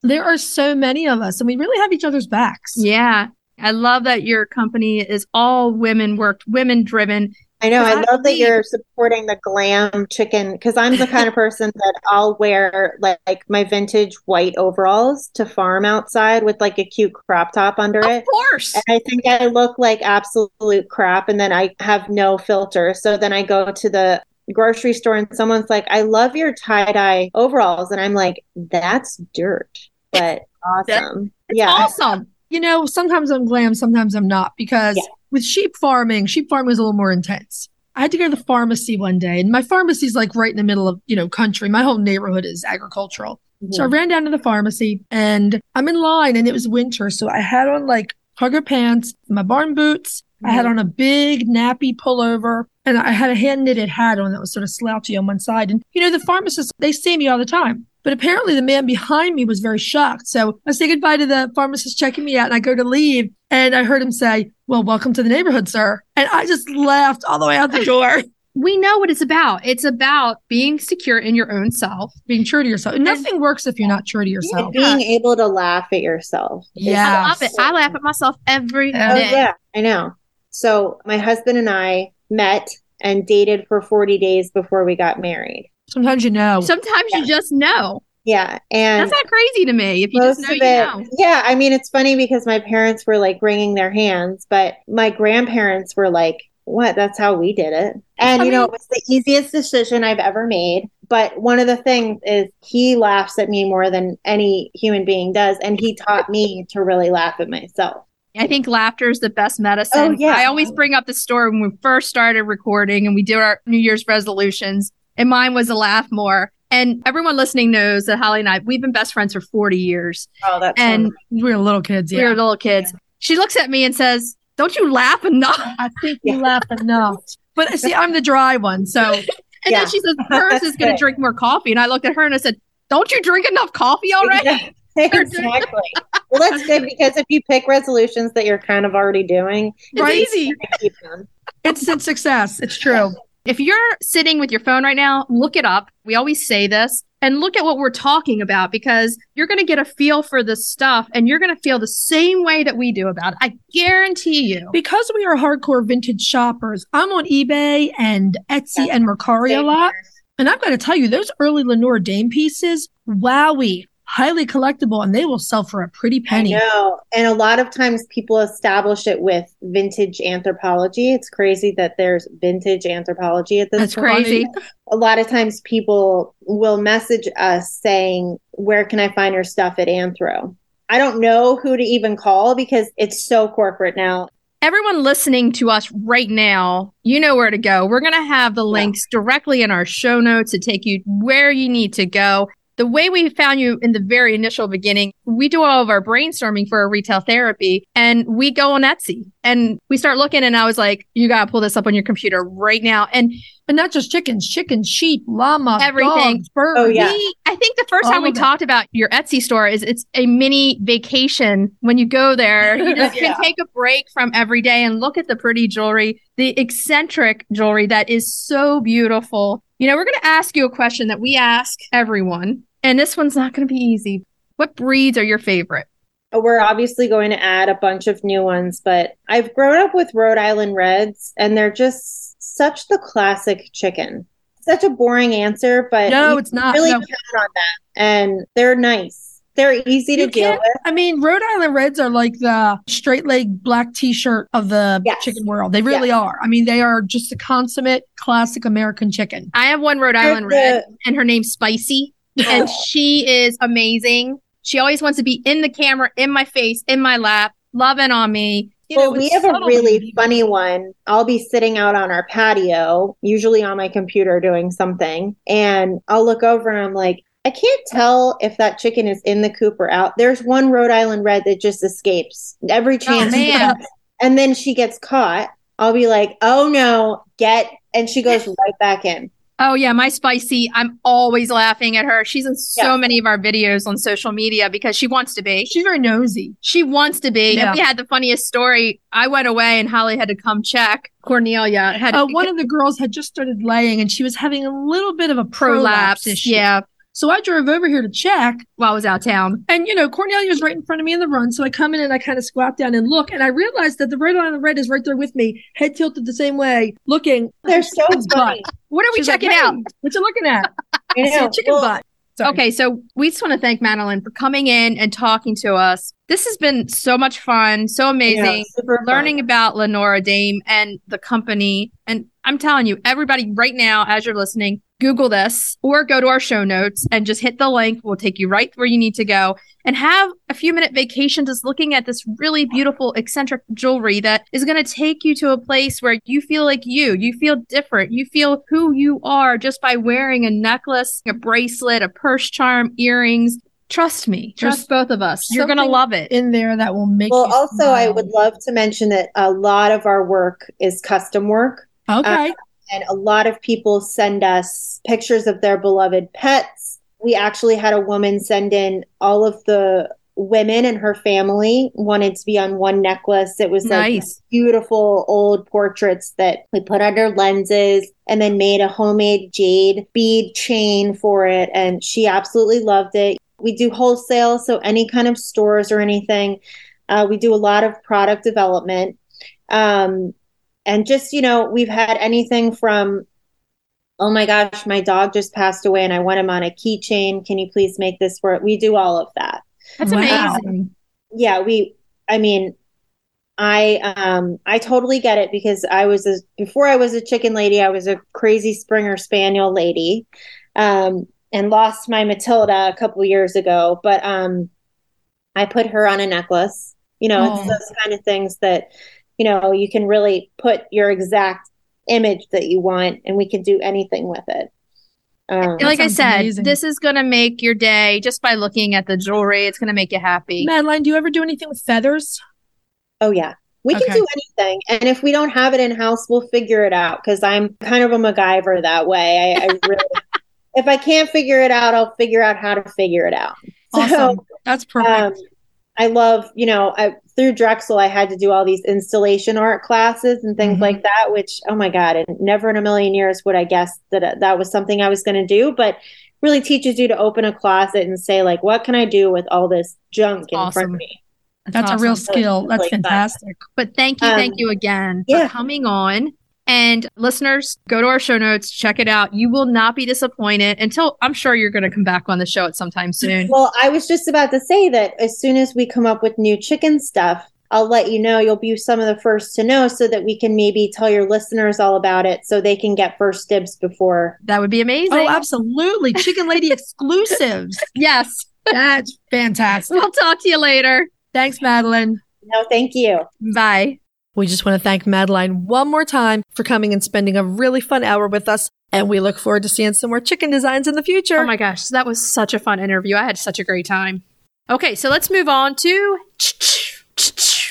There are so many of us, and we really have each other's backs.
Yeah. I love that your company is all women worked, women driven.
I know. I
I
love that you're supporting the glam chicken because I'm the kind of person [LAUGHS] that I'll wear like, like my vintage white overalls to farm outside with like a cute crop top under
Of
it.
Of course.
And I think I look like absolute crap and then I have no filter. So then I go to the grocery store and someone's like, I love your tie dye overalls. And I'm like, that's dirt, but awesome.
It's
yeah.
awesome.
You know, sometimes I'm glam, sometimes I'm not, because
Yeah.
with sheep farming, sheep farming is a little more intense. I had to go to the pharmacy one day, and my pharmacy is like right in the middle of, you know, country. My whole neighborhood is agricultural. So I ran down to the pharmacy and I'm in line and it was winter. So I had on like cargo pants, my barn boots. I had mm-hmm. on a big nappy pullover and I had a hand knitted hat on that was sort of slouchy on one side. And, you know, the pharmacists, they see me all the time. But apparently the man behind me was very shocked. So I say goodbye to the pharmacist checking me out and I go to leave and I heard him say, well, welcome to the neighborhood, sir. And I just laughed all the way out the [LAUGHS] door.
We know what it's about. It's about being secure in your own self.
Being true to yourself. And nothing works if you're not true to yourself.
Being able to laugh at yourself.
Yeah.
I love it. I laugh at myself every oh, day.
Oh,
Oh, yeah, I know. So my husband and I met and dated for 40 days before we got married.
Sometimes you know.
Sometimes you just know.
Yeah. And
That's not crazy to me. If you
most
just know,
of
you
it,
know.
yeah. I mean, it's funny because my parents were like wringing their hands, but my grandparents were like, what? That's how we did it. And,
I
you know,
mean-
it was the easiest decision I've ever made. But one of the things is he laughs at me more than any human being does. And he taught me to really laugh at myself.
I think laughter is the best medicine.
Oh, yeah.
I always bring up the story when we first started recording and we did our New Year's resolutions, and mine was a laugh more. And everyone listening knows that Holly and I, we've been best friends for 40 years.
Oh, that's
And
we were little kids.
we
Yeah.
were little kids. She looks at me and says, Don't you laugh enough?
I think we laugh enough. But see, I'm the dry one. So [LAUGHS]
And
Yeah.
then she says, Hers is going to drink more coffee. And I looked at her and I said, Don't you drink enough coffee already? [LAUGHS]
exactly. well, that's good because if you pick resolutions that you're kind of already doing,
It's
Right.
easy.
you can keep them.
instant success. It's true.
If you're sitting with your phone right now, look it up. We always say this and look at what we're talking about because you're going to get a feel for this stuff and you're going to feel the same way that we do about it. I guarantee you.
Because we are hardcore vintage shoppers, I'm on eBay and Etsy and Mercari a lot. And I've got to tell you, those early Lenora Dame pieces, wowie, highly collectible, and they will sell for a pretty penny.
I know. And a lot of times people establish it with vintage Anthropologie. It's crazy that there's vintage Anthropologie at this
That's
point.
crazy.
A lot of times people will message us saying, Where can I find your stuff at Anthro? I don't know who to even call because it's so corporate now.
Everyone listening to us right now, you know where to go. We're going to have the links directly in our show notes to take you where you need to go. The way we found you in the very initial beginning, we do all of our brainstorming for a retail therapy and we go on Etsy and we start looking and I was like, you got to pull this up on your computer right now. And
And not just chickens, chickens, sheep, llama,
Everything.
dogs, birds.
Oh, yeah.
we, I think the first
All
time we
it.
talked about your Etsy store is it's a mini vacation when you go there. [LAUGHS] You just
Yeah.
can take a break from every day and look at the pretty jewelry, the eccentric jewelry that is so beautiful. You know, we're going to ask you a question that we ask everyone, and this one's not going to be easy. What breeds are your favorite?
We're obviously going to add a bunch of new ones, but I've grown up with Rhode Island Reds and they're just such the classic chicken. Such a boring answer, but
No, it's not.
really
No.
count on that. And they're nice. They're easy to
You
deal with.
I mean, Rhode Island Reds are like the straight leg black t shirt of the
Yes.
chicken world. They really are. I mean, they are just a consummate classic American chicken.
I have one Rhode
They're
Island Red, and her name's Spicy, and [LAUGHS] she is amazing. She always wants to be in the camera, in my face, in my lap, loving on me. You
well,
know, oh,
we
it's
have a
subtle.
really funny one. I'll be sitting out on our patio, usually on my computer doing something, and I'll look over and I'm like, I can't tell if that chicken is in the coop or out. There's one Rhode Island red that just escapes every oh, chance. she
man. [LAUGHS]
And then she gets caught. I'll be like, oh no, get. And she goes [LAUGHS] right back in.
Oh yeah, my spicy. I'm always laughing at her. She's in so
Yeah.
many of our videos on social media because she wants to be.
She's very nosy.
She wants to be.
Yeah.
And we had the funniest story. I went away and Holly had to come check. Cornelia had
Uh, one of the girls had just started laying and she was having a little bit of a prolapse
prolapse.
issue.
Yeah,
So I drove over here to check.
while I was out of town.
And, you know, Cornelia was right in front of me in the run. So I come in and I kind of squat down and look. And I realized that the Rhode Island Red is right there with me, head tilted the same way, looking.
They're so funny.
What are we
She's like,
checking
"Hey,
out?
What you looking at? [LAUGHS] Said, chicken
Well,
butt. Sorry.
Okay, so we just want to thank Madeline for coming in and talking to us. This has been so much fun, so amazing.
yeah, super fun.
learning about Lenora Dame and the company. And I'm telling you, everybody right now, as you're listening, Google this or go to our show notes and just hit the link. We'll take you right where you need to go and have a few minute vacation just looking at this really beautiful eccentric jewelry that is going to take you to a place where you feel like you, you feel different. You feel who you are just by wearing a necklace, a bracelet, a purse charm, earrings. Trust me.
There's
Trust both of us. You're going to love it.
in there that will make.
Well,
you
also, I would love to mention that a lot of our work is custom work.
Okay.
and a lot of people send us pictures of their beloved pets. We actually had a woman send in all of the women in her family wanted to be on one necklace. It was like
Nice.
beautiful old portraits that we put under lenses and then made a homemade jade bead chain for it. And she absolutely loved it. We do wholesale, so any kind of stores or anything. Uh, we do a lot of product development. Um, and just, you know, we've had anything from, oh my gosh, my dog just passed away and I want him on a keychain. Can you please make this work? We do all of that
That's
Wow.
amazing.
yeah we i mean i um i totally get it because i was a before i was a chicken lady i was a crazy springer spaniel lady um and lost my matilda a couple years ago but um i put her on a necklace you know
Oh.
it's those kind of things that you know you can really put your exact image that you want and we can do anything with it um,
like I said,
amazing.
this is going to make your day just by looking at the jewelry. It's going to make you happy.
Madeline, do you ever do anything with feathers?
Oh yeah. We can do anything. And if we don't have it in house, we'll figure it out because I'm kind of a MacGyver that way. I, I [LAUGHS] really if I can't figure it out, I'll figure out how to figure it out. [LAUGHS]
Awesome. That's perfect.
um, I love, you know, I, through Drexel, I had to do all these installation art classes and things
Mhm.
like that, which, oh my God, and never in a million years would I guess that uh, that was something I was going to do. But really teaches you to open a closet and say, like, what can I do with all this junk in front of me?
That's a real skill. That's
Like that.
fantastic.
But thank you,
Um,
thank you again
yeah.
for coming on. And listeners, go to our show notes, check it out. You will not be disappointed until I'm sure you're going to come back on the show at some time soon.
Well, I was just about to say that as soon as we come up with new chicken stuff, I'll let you know. You'll be some of the first to know so that we can maybe tell your listeners all about it so they can get first dibs before.
That would be amazing.
Oh, absolutely. Chicken Lady exclusives. [LAUGHS]
yes.
That's fantastic.
We'll talk to you later.
Thanks, Madeline.
No, thank you.
Bye.
We just want to thank Madeline one more time for coming and spending a really fun hour with us. And we look forward to seeing some more chicken designs in the future.
Oh my gosh, that was such a fun interview. I had such a great time. Okay, so let's move on to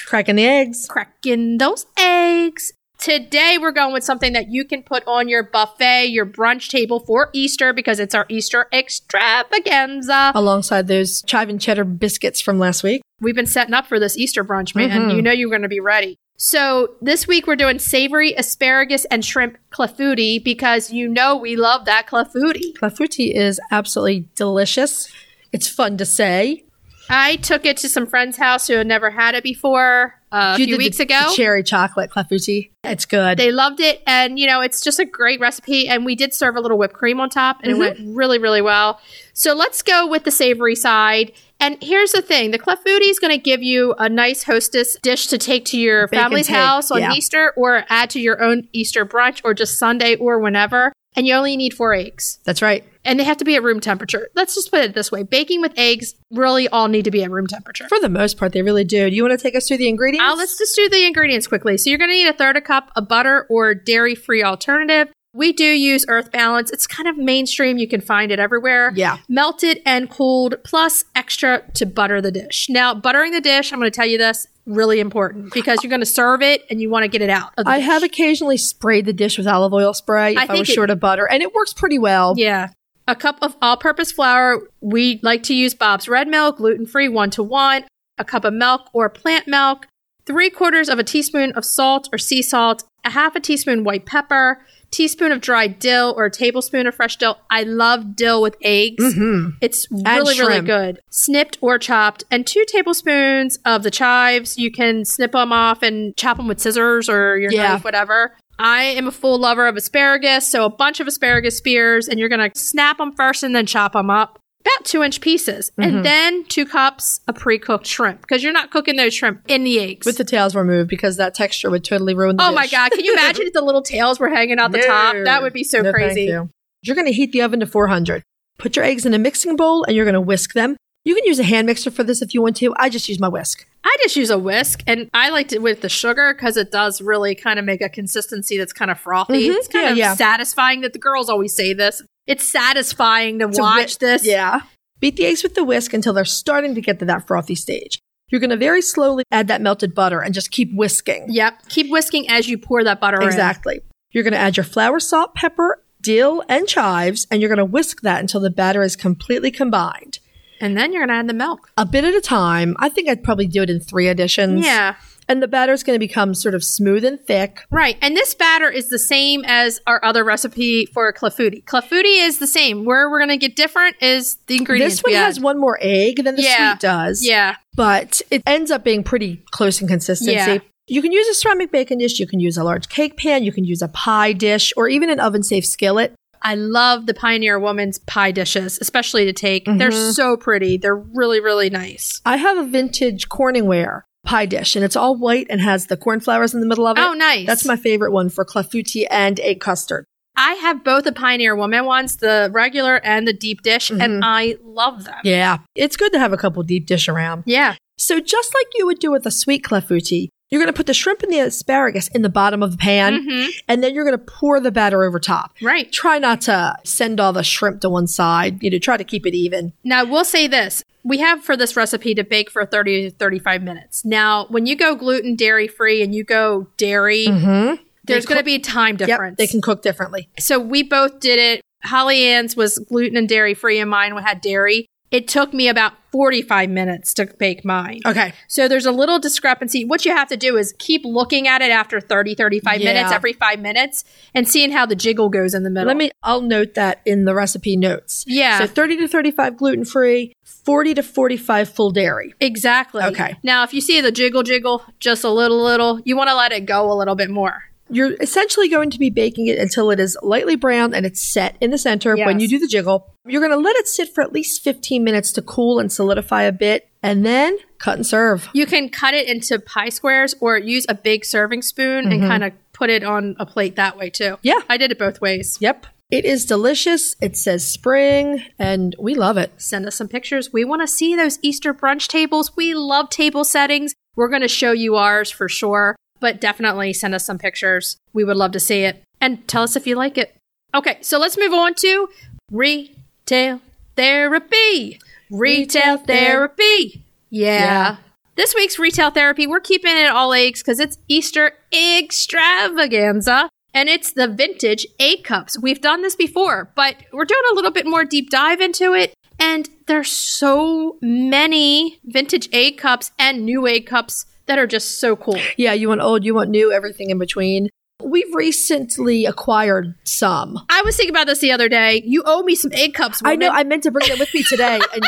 Cracking the eggs.
cracking those eggs. Today we're going with something that you can put on your buffet, your brunch table for Easter because it's our Easter extravaganza.
Alongside those chive and cheddar biscuits from last week.
We've been setting up for this Easter brunch, man.
Mhm.
You know you're going to be ready. So this week we're doing savory asparagus and shrimp clafouti because you know we love that clafouti.
Clafouti is absolutely delicious. It's fun to say.
I took it to some friend's house who had never had it before uh, a few
did the-
weeks ago.
the cherry chocolate clafouti. It's good.
They loved it, and you know it's just a great recipe. And we did serve a little whipped cream on top, and
Mhm.
it went really, really well. So let's go with the savory side. And here's the thing: the clafouti is going to give you a nice hostess dish to take to your
Bake
family's house on
yeah.
Easter, or add to your own Easter brunch, or just Sunday, or whenever. And you only need four eggs,
That's right.
and they have to be at room temperature. Let's just put it this way: baking with eggs really all need to be at room temperature.
For the most part, they really do. Do you want to take us through the ingredients?
Uh, let's just do the ingredients quickly. So you're going to need a third a cup of butter or dairy-free alternative. We do use Earth Balance. It's kind of mainstream. You can find it everywhere.
Yeah.
Melted and cooled, plus extra to butter the dish. Now, buttering the dish, I'm going to tell you this, really important because you're going to serve it and you want to get it out.
I
dish.
have occasionally sprayed the dish with olive oil spray if
I
I, was
it-
short of butter, and it works pretty well.
Yeah. A cup of all purpose flour. We like to use Bob's Red Mill, gluten free, one to one. A cup of milk or plant milk. Three quarters of a teaspoon of salt or sea salt. A half a teaspoon white pepper. Teaspoon of dried dill or a tablespoon of fresh dill. I love dill with eggs.
hmm
It's really, really good. Snipped or chopped, and two tablespoons of the chives. You can snip them off and chop them with scissors or your
Yeah.
knife, whatever. I am a full lover of asparagus, so a bunch of asparagus spears, and you're gonna snap them first and then chop them up. About two inch pieces,
Mhm.
and then two cups of pre cooked shrimp because you're not cooking those shrimp in the eggs.
With the tails removed because that texture would totally ruin the
oh
dish.
my god, can you imagine if the little tails were hanging out the
No.
top? That would be so
No, thank
crazy.
you. You're going to heat the oven to 400. Put your eggs in a mixing bowl and you're going to whisk them. You can use a hand mixer for this if you want to. I just use my whisk.
I just use a whisk, and I liked it with the sugar because it does really kind of make a consistency that's kind of frothy.
Mhm.
It's kind
Yeah,
of
yeah.
satisfying that the girls always say this. It's satisfying to
To
watch this.
Yeah. Beat the eggs with the whisk until they're starting to get to that frothy stage. You're going to very slowly add that melted butter and just keep whisking.
Yep. Keep whisking as you pour that butter in.
Exactly. You're going to add your flour, salt, pepper, dill, and chives, and you're going to whisk that until the batter is completely combined.
And then you're going to add the milk.
A bit at a time. I think I'd probably do it in three additions.
Yeah.
And the batter is going to become sort of smooth and thick.
Right. And this batter is the same as our other recipe for clafouti. Clafouti is the same. Where we're going to get different is the ingredients.
This one has one more egg than the
Yeah.
sweet does.
Yeah.
But it ends up being pretty close in consistency.
Yeah.
You can use a ceramic baking dish, you can use a large cake pan, you can use a pie dish, or even an oven safe skillet.
I love the Pioneer Woman's pie dishes, especially to take. They're
Mm-hmm.
so pretty. They're really, really nice.
I have a vintage Corningware pie dish, and it's all white and has the cornflowers in the middle of it.
Oh, nice.
That's my favorite one for clafouti and egg custard.
I have both the Pioneer Woman ones, the regular and the deep dish, and I love them.
Mm-hmm. Yeah, it's good to have a couple deep dish around.
Yeah.
So just like you would do with a sweet clafouti, you're going to put the shrimp and the asparagus in the bottom of the pan,
Mhm.
and then you're going to pour the batter over top.
Right.
Try not to send all the shrimp to one side. You know, try to keep it even.
Now, we'll say this. We have for this recipe to bake for 30 to 35 minutes. Now, when you go gluten, dairy free, and you go dairy,
Mm-hmm.
there's going to be a time
Yep,
difference.
they can cook differently.
so we both did it. Holly Ann's was gluten and dairy free, and mine had dairy. It took me about 45 minutes to bake mine.
Okay.
So there's a little discrepancy. What you have to do is keep looking at it after 30, 35
Yeah.
minutes, every five minutes, and seeing how the jiggle goes in the middle.
Let me, I'll note that in the recipe notes.
Yeah.
So 30 to 35 gluten free, 40 to 45 full dairy.
Exactly.
Okay.
Now, if you see the jiggle jiggle just a little, little, you want to let it go a little bit more.
You're essentially going to be baking it until it is lightly browned and it's set in the center when you do the jiggle. You're going to let it sit for at least 15 minutes to cool and solidify a bit, and then cut and serve.
You can cut it into pie squares or use a big serving spoon and kind of put it on a plate that way too.
Mm-hmm. Yeah.
I did it both ways.
Yep. It is delicious. It says spring, and we love it.
Send us some pictures. We want to see those Easter brunch tables. We love table settings. We're going to show you ours for sure, but definitely send us some pictures. We would love to see it and tell us if you like it. Okay, so let's move on to retail therapy. Retail therapy. Yeah.
Yeah.
This week's retail therapy, we're keeping it all eggs because it's Easter extravaganza and it's the vintage egg cups. We've done this before, but we're doing a little bit more deep dive into it. And there's so many vintage egg cups and new egg cups that are just so cool.
Yeah, you want old, you want new, everything in between. We've recently acquired some.
I was thinking about this the other day. You owe me some egg cups.
I know. I meant to bring them with me today, and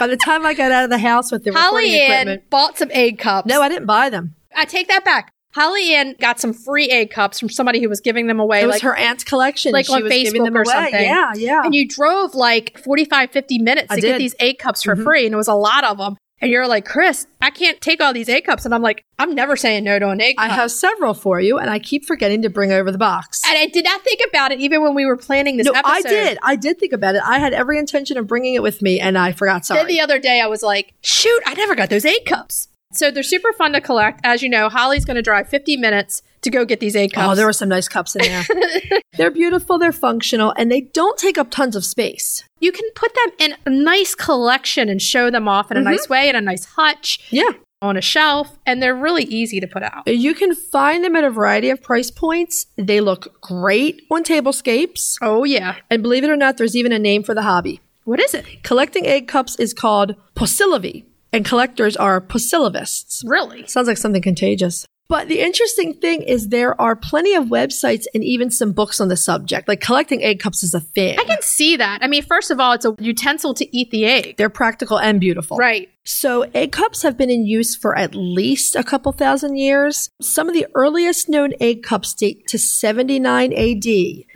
by the time I got out of the house with the recording
Holly Ann
equipment,
bought some egg cups.
no, I didn't buy them.
I take that back. Holly Ann got some free egg cups from somebody who was giving them away.
It was
like
her aunt's collection.
like
she
on
was giving
Facebook
them
or
away.
something.
Yeah, yeah.
And you drove like 45, 50 minutes
I
to get
did. Mm-hmm.
these egg cups for free, and it was a lot of them. And you're like, Chris, I can't take all these egg cups. And I'm like, I'm never saying no to an egg cup.
I have several for you, and I keep forgetting to bring over the box.
and I did not think about it even when we were planning this
no,
episode.
I did. I did think about it. I had every intention of bringing it with me, and I forgot. Sorry.
Then the other day, I was like, shoot, I never got those egg cups. So they're super fun to collect. As you know, Holly's going to drive 50 minutes to go get these egg cups.
Oh, there were some nice cups in there. [LAUGHS] they're beautiful, they're functional, and they don't take up tons of space.
you can put them in a nice collection and show them off in a nice mm-hmm. way, in a nice hutch,
Yeah.
on a shelf, and they're really easy to put out.
You can find them at a variety of price points. They look great on tablescapes.
Oh, yeah.
And believe it or not, there's even a name for the hobby.
What is it?
Collecting egg cups is called Pocillovy, and collectors are Pocillovists.
Really?
Sounds like something contagious. But the interesting thing is there are plenty of websites and even some books on the subject. Like collecting egg cups is a thing.
I can see that. I mean, first of all, it's a utensil to eat the egg.
They're practical and beautiful.
Right.
So egg cups have been in use for at least a couple thousand years. Some of the earliest known egg cups date to 79 AD,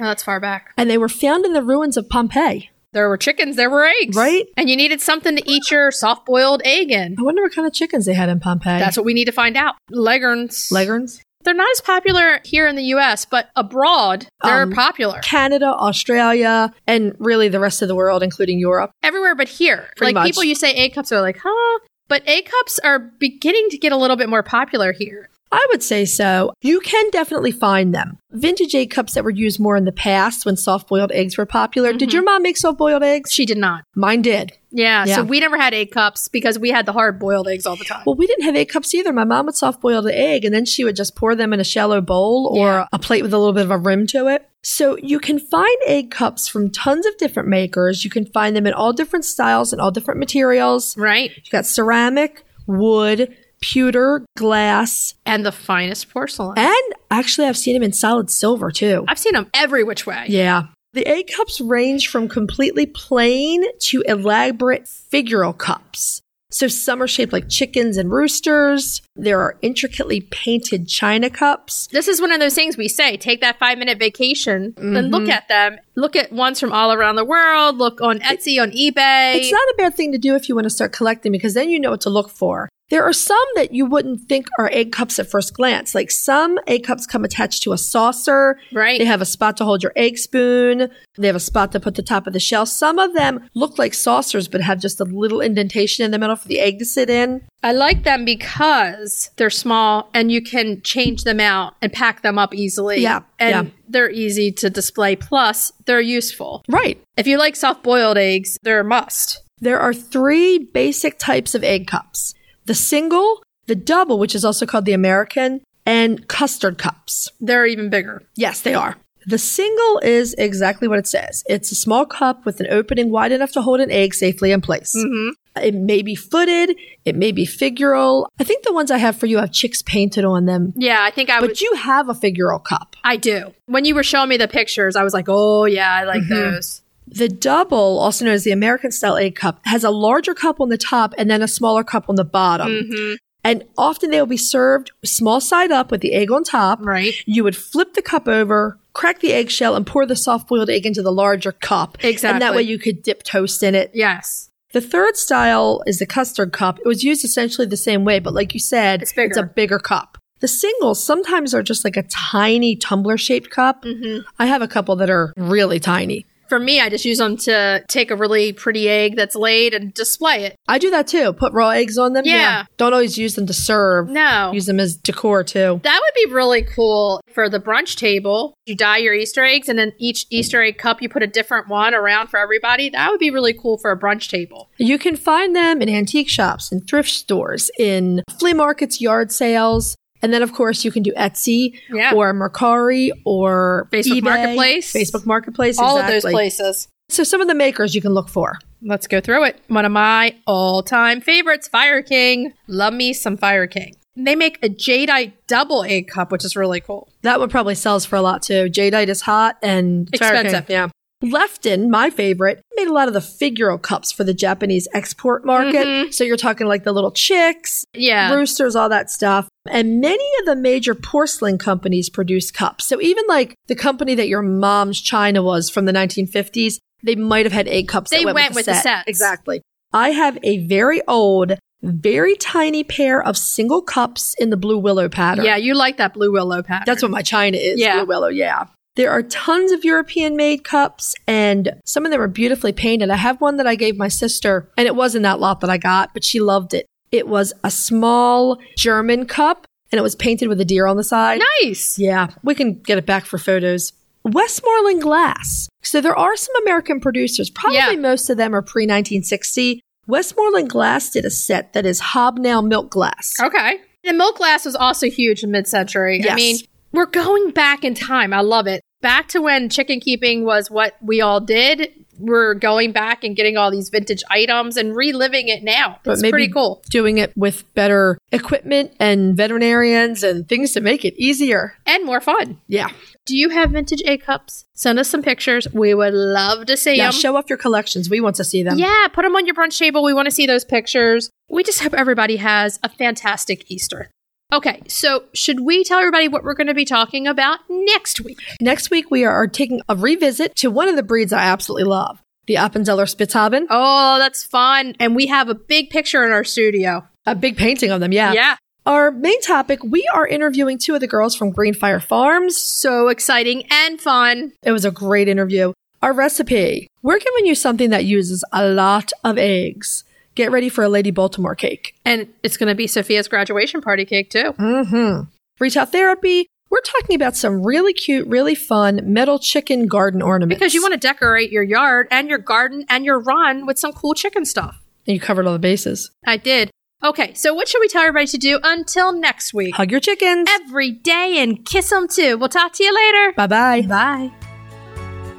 Oh, that's far back.
and they were found in the ruins of Pompeii.
There were chickens, there were eggs.
Right.
And you needed something to eat your soft boiled egg in.
I wonder what kind of chickens they had in Pompeii.
That's what we need to find out. Leghorns.
Leghorns.
They're not as popular here in the US, but abroad, they're
Um,
popular.
Canada, Australia, and really the rest of the world, including Europe.
Everywhere but here.
Pretty
like
much.
people, you say egg cups are like, huh? But egg cups are beginning to get a little bit more popular here.
I would say so. You can definitely find them. Vintage egg cups that were used more in the past when soft boiled eggs were popular. Did mm-hmm. your mom make soft boiled eggs?
She did not.
Mine did.
Yeah,
Yeah.
so we never had egg cups because we had the hard boiled eggs all the time.
Well, we didn't have egg cups either. My mom would soft boil the egg and then she would just pour them in a shallow bowl or
Yeah.
a plate with a little bit of a rim to it. So you can find egg cups from tons of different makers. You can find them in all different styles and all different materials.
Right.
You got ceramic, wood, pewter, glass,
And the finest porcelain.
and actually I've seen them in solid silver too.
I've seen them every which way.
Yeah. The egg cups range from completely plain to elaborate figural cups. So some are shaped like chickens and roosters. There are intricately painted china cups.
This is one of those things we say take that five minute vacation and look mm-hmm. at them. Look at ones from all around the world. Look on Etsy, on eBay.
It's not a bad thing to do if you want to start collecting because then you know what to look for. There are some that you wouldn't think are egg cups at first glance. Like some egg cups come attached to a saucer.
Right.
They have a spot to hold your egg spoon. They have a spot to put the top of the shell. Some of them look like saucers, but have just a little indentation in the middle for the egg to sit in.
I like them because they're small and you can change them out and pack them up easily.
Yeah,
And
yeah.
they're easy to display. Plus, they're useful.
Right.
If you like soft boiled eggs, they're a must.
There are three basic types of egg cups the single, the double, which is also called the American, and custard cups.
They're even bigger.
Yes, they are. The single is exactly what it says. It's a small cup with an opening wide enough to hold an egg safely in place. Mm-hmm. It may be footed, it may be figural. I think the ones I have for you have chicks painted on them.
Yeah, I think I would.
But you have a figural cup.
I do. When you were showing me the pictures, I was like, oh, yeah, I like mm-hmm. those.
The double, also known as the American style egg cup, has a larger cup on the top and then a smaller cup on the bottom. And often they will be served small side up with the egg on top.
Right.
You would flip the cup over, crack the eggshell, and pour the soft boiled egg into the larger cup. Exactly. And that way you could dip toast in it.
Yes.
The third style is the custard cup. It was used essentially the same way, but like you said,
It's bigger.
a bigger cup. The singles sometimes are just like a tiny tumbler shaped cup.
Mm-hmm.
I have a couple that are really tiny.
For me, I just use them to take a really pretty egg that's laid and display it.
I do that too. Put raw eggs on them.
Yeah.
Don't always use them to serve.
No.
Use them as decor too.
That would be really cool for the brunch table. You dye your Easter eggs, and then each Easter egg cup, you put a different one around for everybody. That would be really cool for a brunch table.
You can find them in antique shops, in thrift stores, in flea markets, yard sales. And then, of course, you can do Etsy
Yeah.
or Mercari or
Facebook
eBay,
Marketplace.
Facebook Marketplace.
All of those places.
So, some of the makers you can look for.
Let's go through it. One of my all time favorites, Fire King. Love me some Fire King. They make a jadeite double egg cup, which is really cool.
That one probably sells for a lot too. Jadeite is hot and it's Fire King.
Expensive.
Yeah. Lefton, my favorite, made a lot of the figural cups for the Japanese export market. Mm-hmm. So you're talking like the little chicks,
Yeah.
roosters, all that stuff. And many of the major porcelain companies produce cups. So even like the company that your mom's China was from the 1950s, they might have had egg cups.
They
went,
went
with,
with
the
the
set.
sets.
Exactly. I have a very old, very tiny pair of single cups in the blue willow pattern.
Yeah, you like that blue willow pattern.
That's what my china is.
Yeah.
Blue willow, yeah. There are tons of European made cups and some of them are beautifully painted. I have one that I gave my sister and it wasn't that lot that I got, but she loved it. It was a small German cup and it was painted with a deer on the side.
nice.
Yeah, we can get it back for photos. Westmoreland Glass. So there are some American producers. Probably
Yeah.
most of them are pre 1960. Westmoreland Glass did a set that is hobnail milk glass.
Okay. The milk glass was also huge in mid century. I mean, we're going back in time. I love it. Back to when chicken keeping was what we all did. We're going back and getting all these vintage items and reliving it now.
But
It's pretty cool.
Doing it with better equipment and veterinarians and things to make it easier.
And more fun.
Yeah.
Do you have vintage A cups? Send us some pictures. We would love to see
Yeah.
them.
Show off your collections. We want to see them.
Yeah, put them on your brunch table. We want to see those pictures. We just hope everybody has a fantastic Easter. Okay, so should we tell everybody what we're going to be talking about next week?
Next week, we are taking a revisit to one of the breeds I absolutely love the Appenzeller Spitzhauben.
Oh, that's fun. And we have a big picture in our studio.
A big painting of them. Yeah.
Yeah.
Our main topic we are interviewing two of the girls from Greenfire Farms.
So exciting and fun.
It was a great interview. Our recipe we're giving you something that uses a lot of eggs. Get ready for a Lady Baltimore cake.
And it's going to be Sophia's graduation party cake, too.
Mm-hmm. Retail therapy, we're talking about some really cute, really fun metal chicken garden ornaments.
Because you want to decorate your yard and your garden and your run with some cool chicken stuff.
And you covered all the bases.
I did. Okay, so what should we tell everybody to do until next week?
Hug your chickens.
Every day and kiss them too. We'll talk to you later.
Bye bye.
Bye.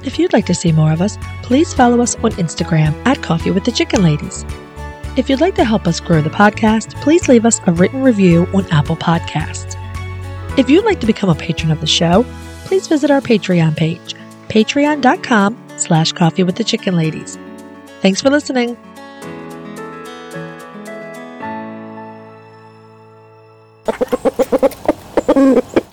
If you'd like to see more of us, please follow us on Instagram at Coffee with the Chicken Ladies. If you'd like to help us grow the podcast, please leave us a written review on Apple Podcasts. If you'd like to become a patron of the show, please visit our Patreon page, patreon.com slash coffee with the chicken ladies. Thanks for listening. [LAUGHS]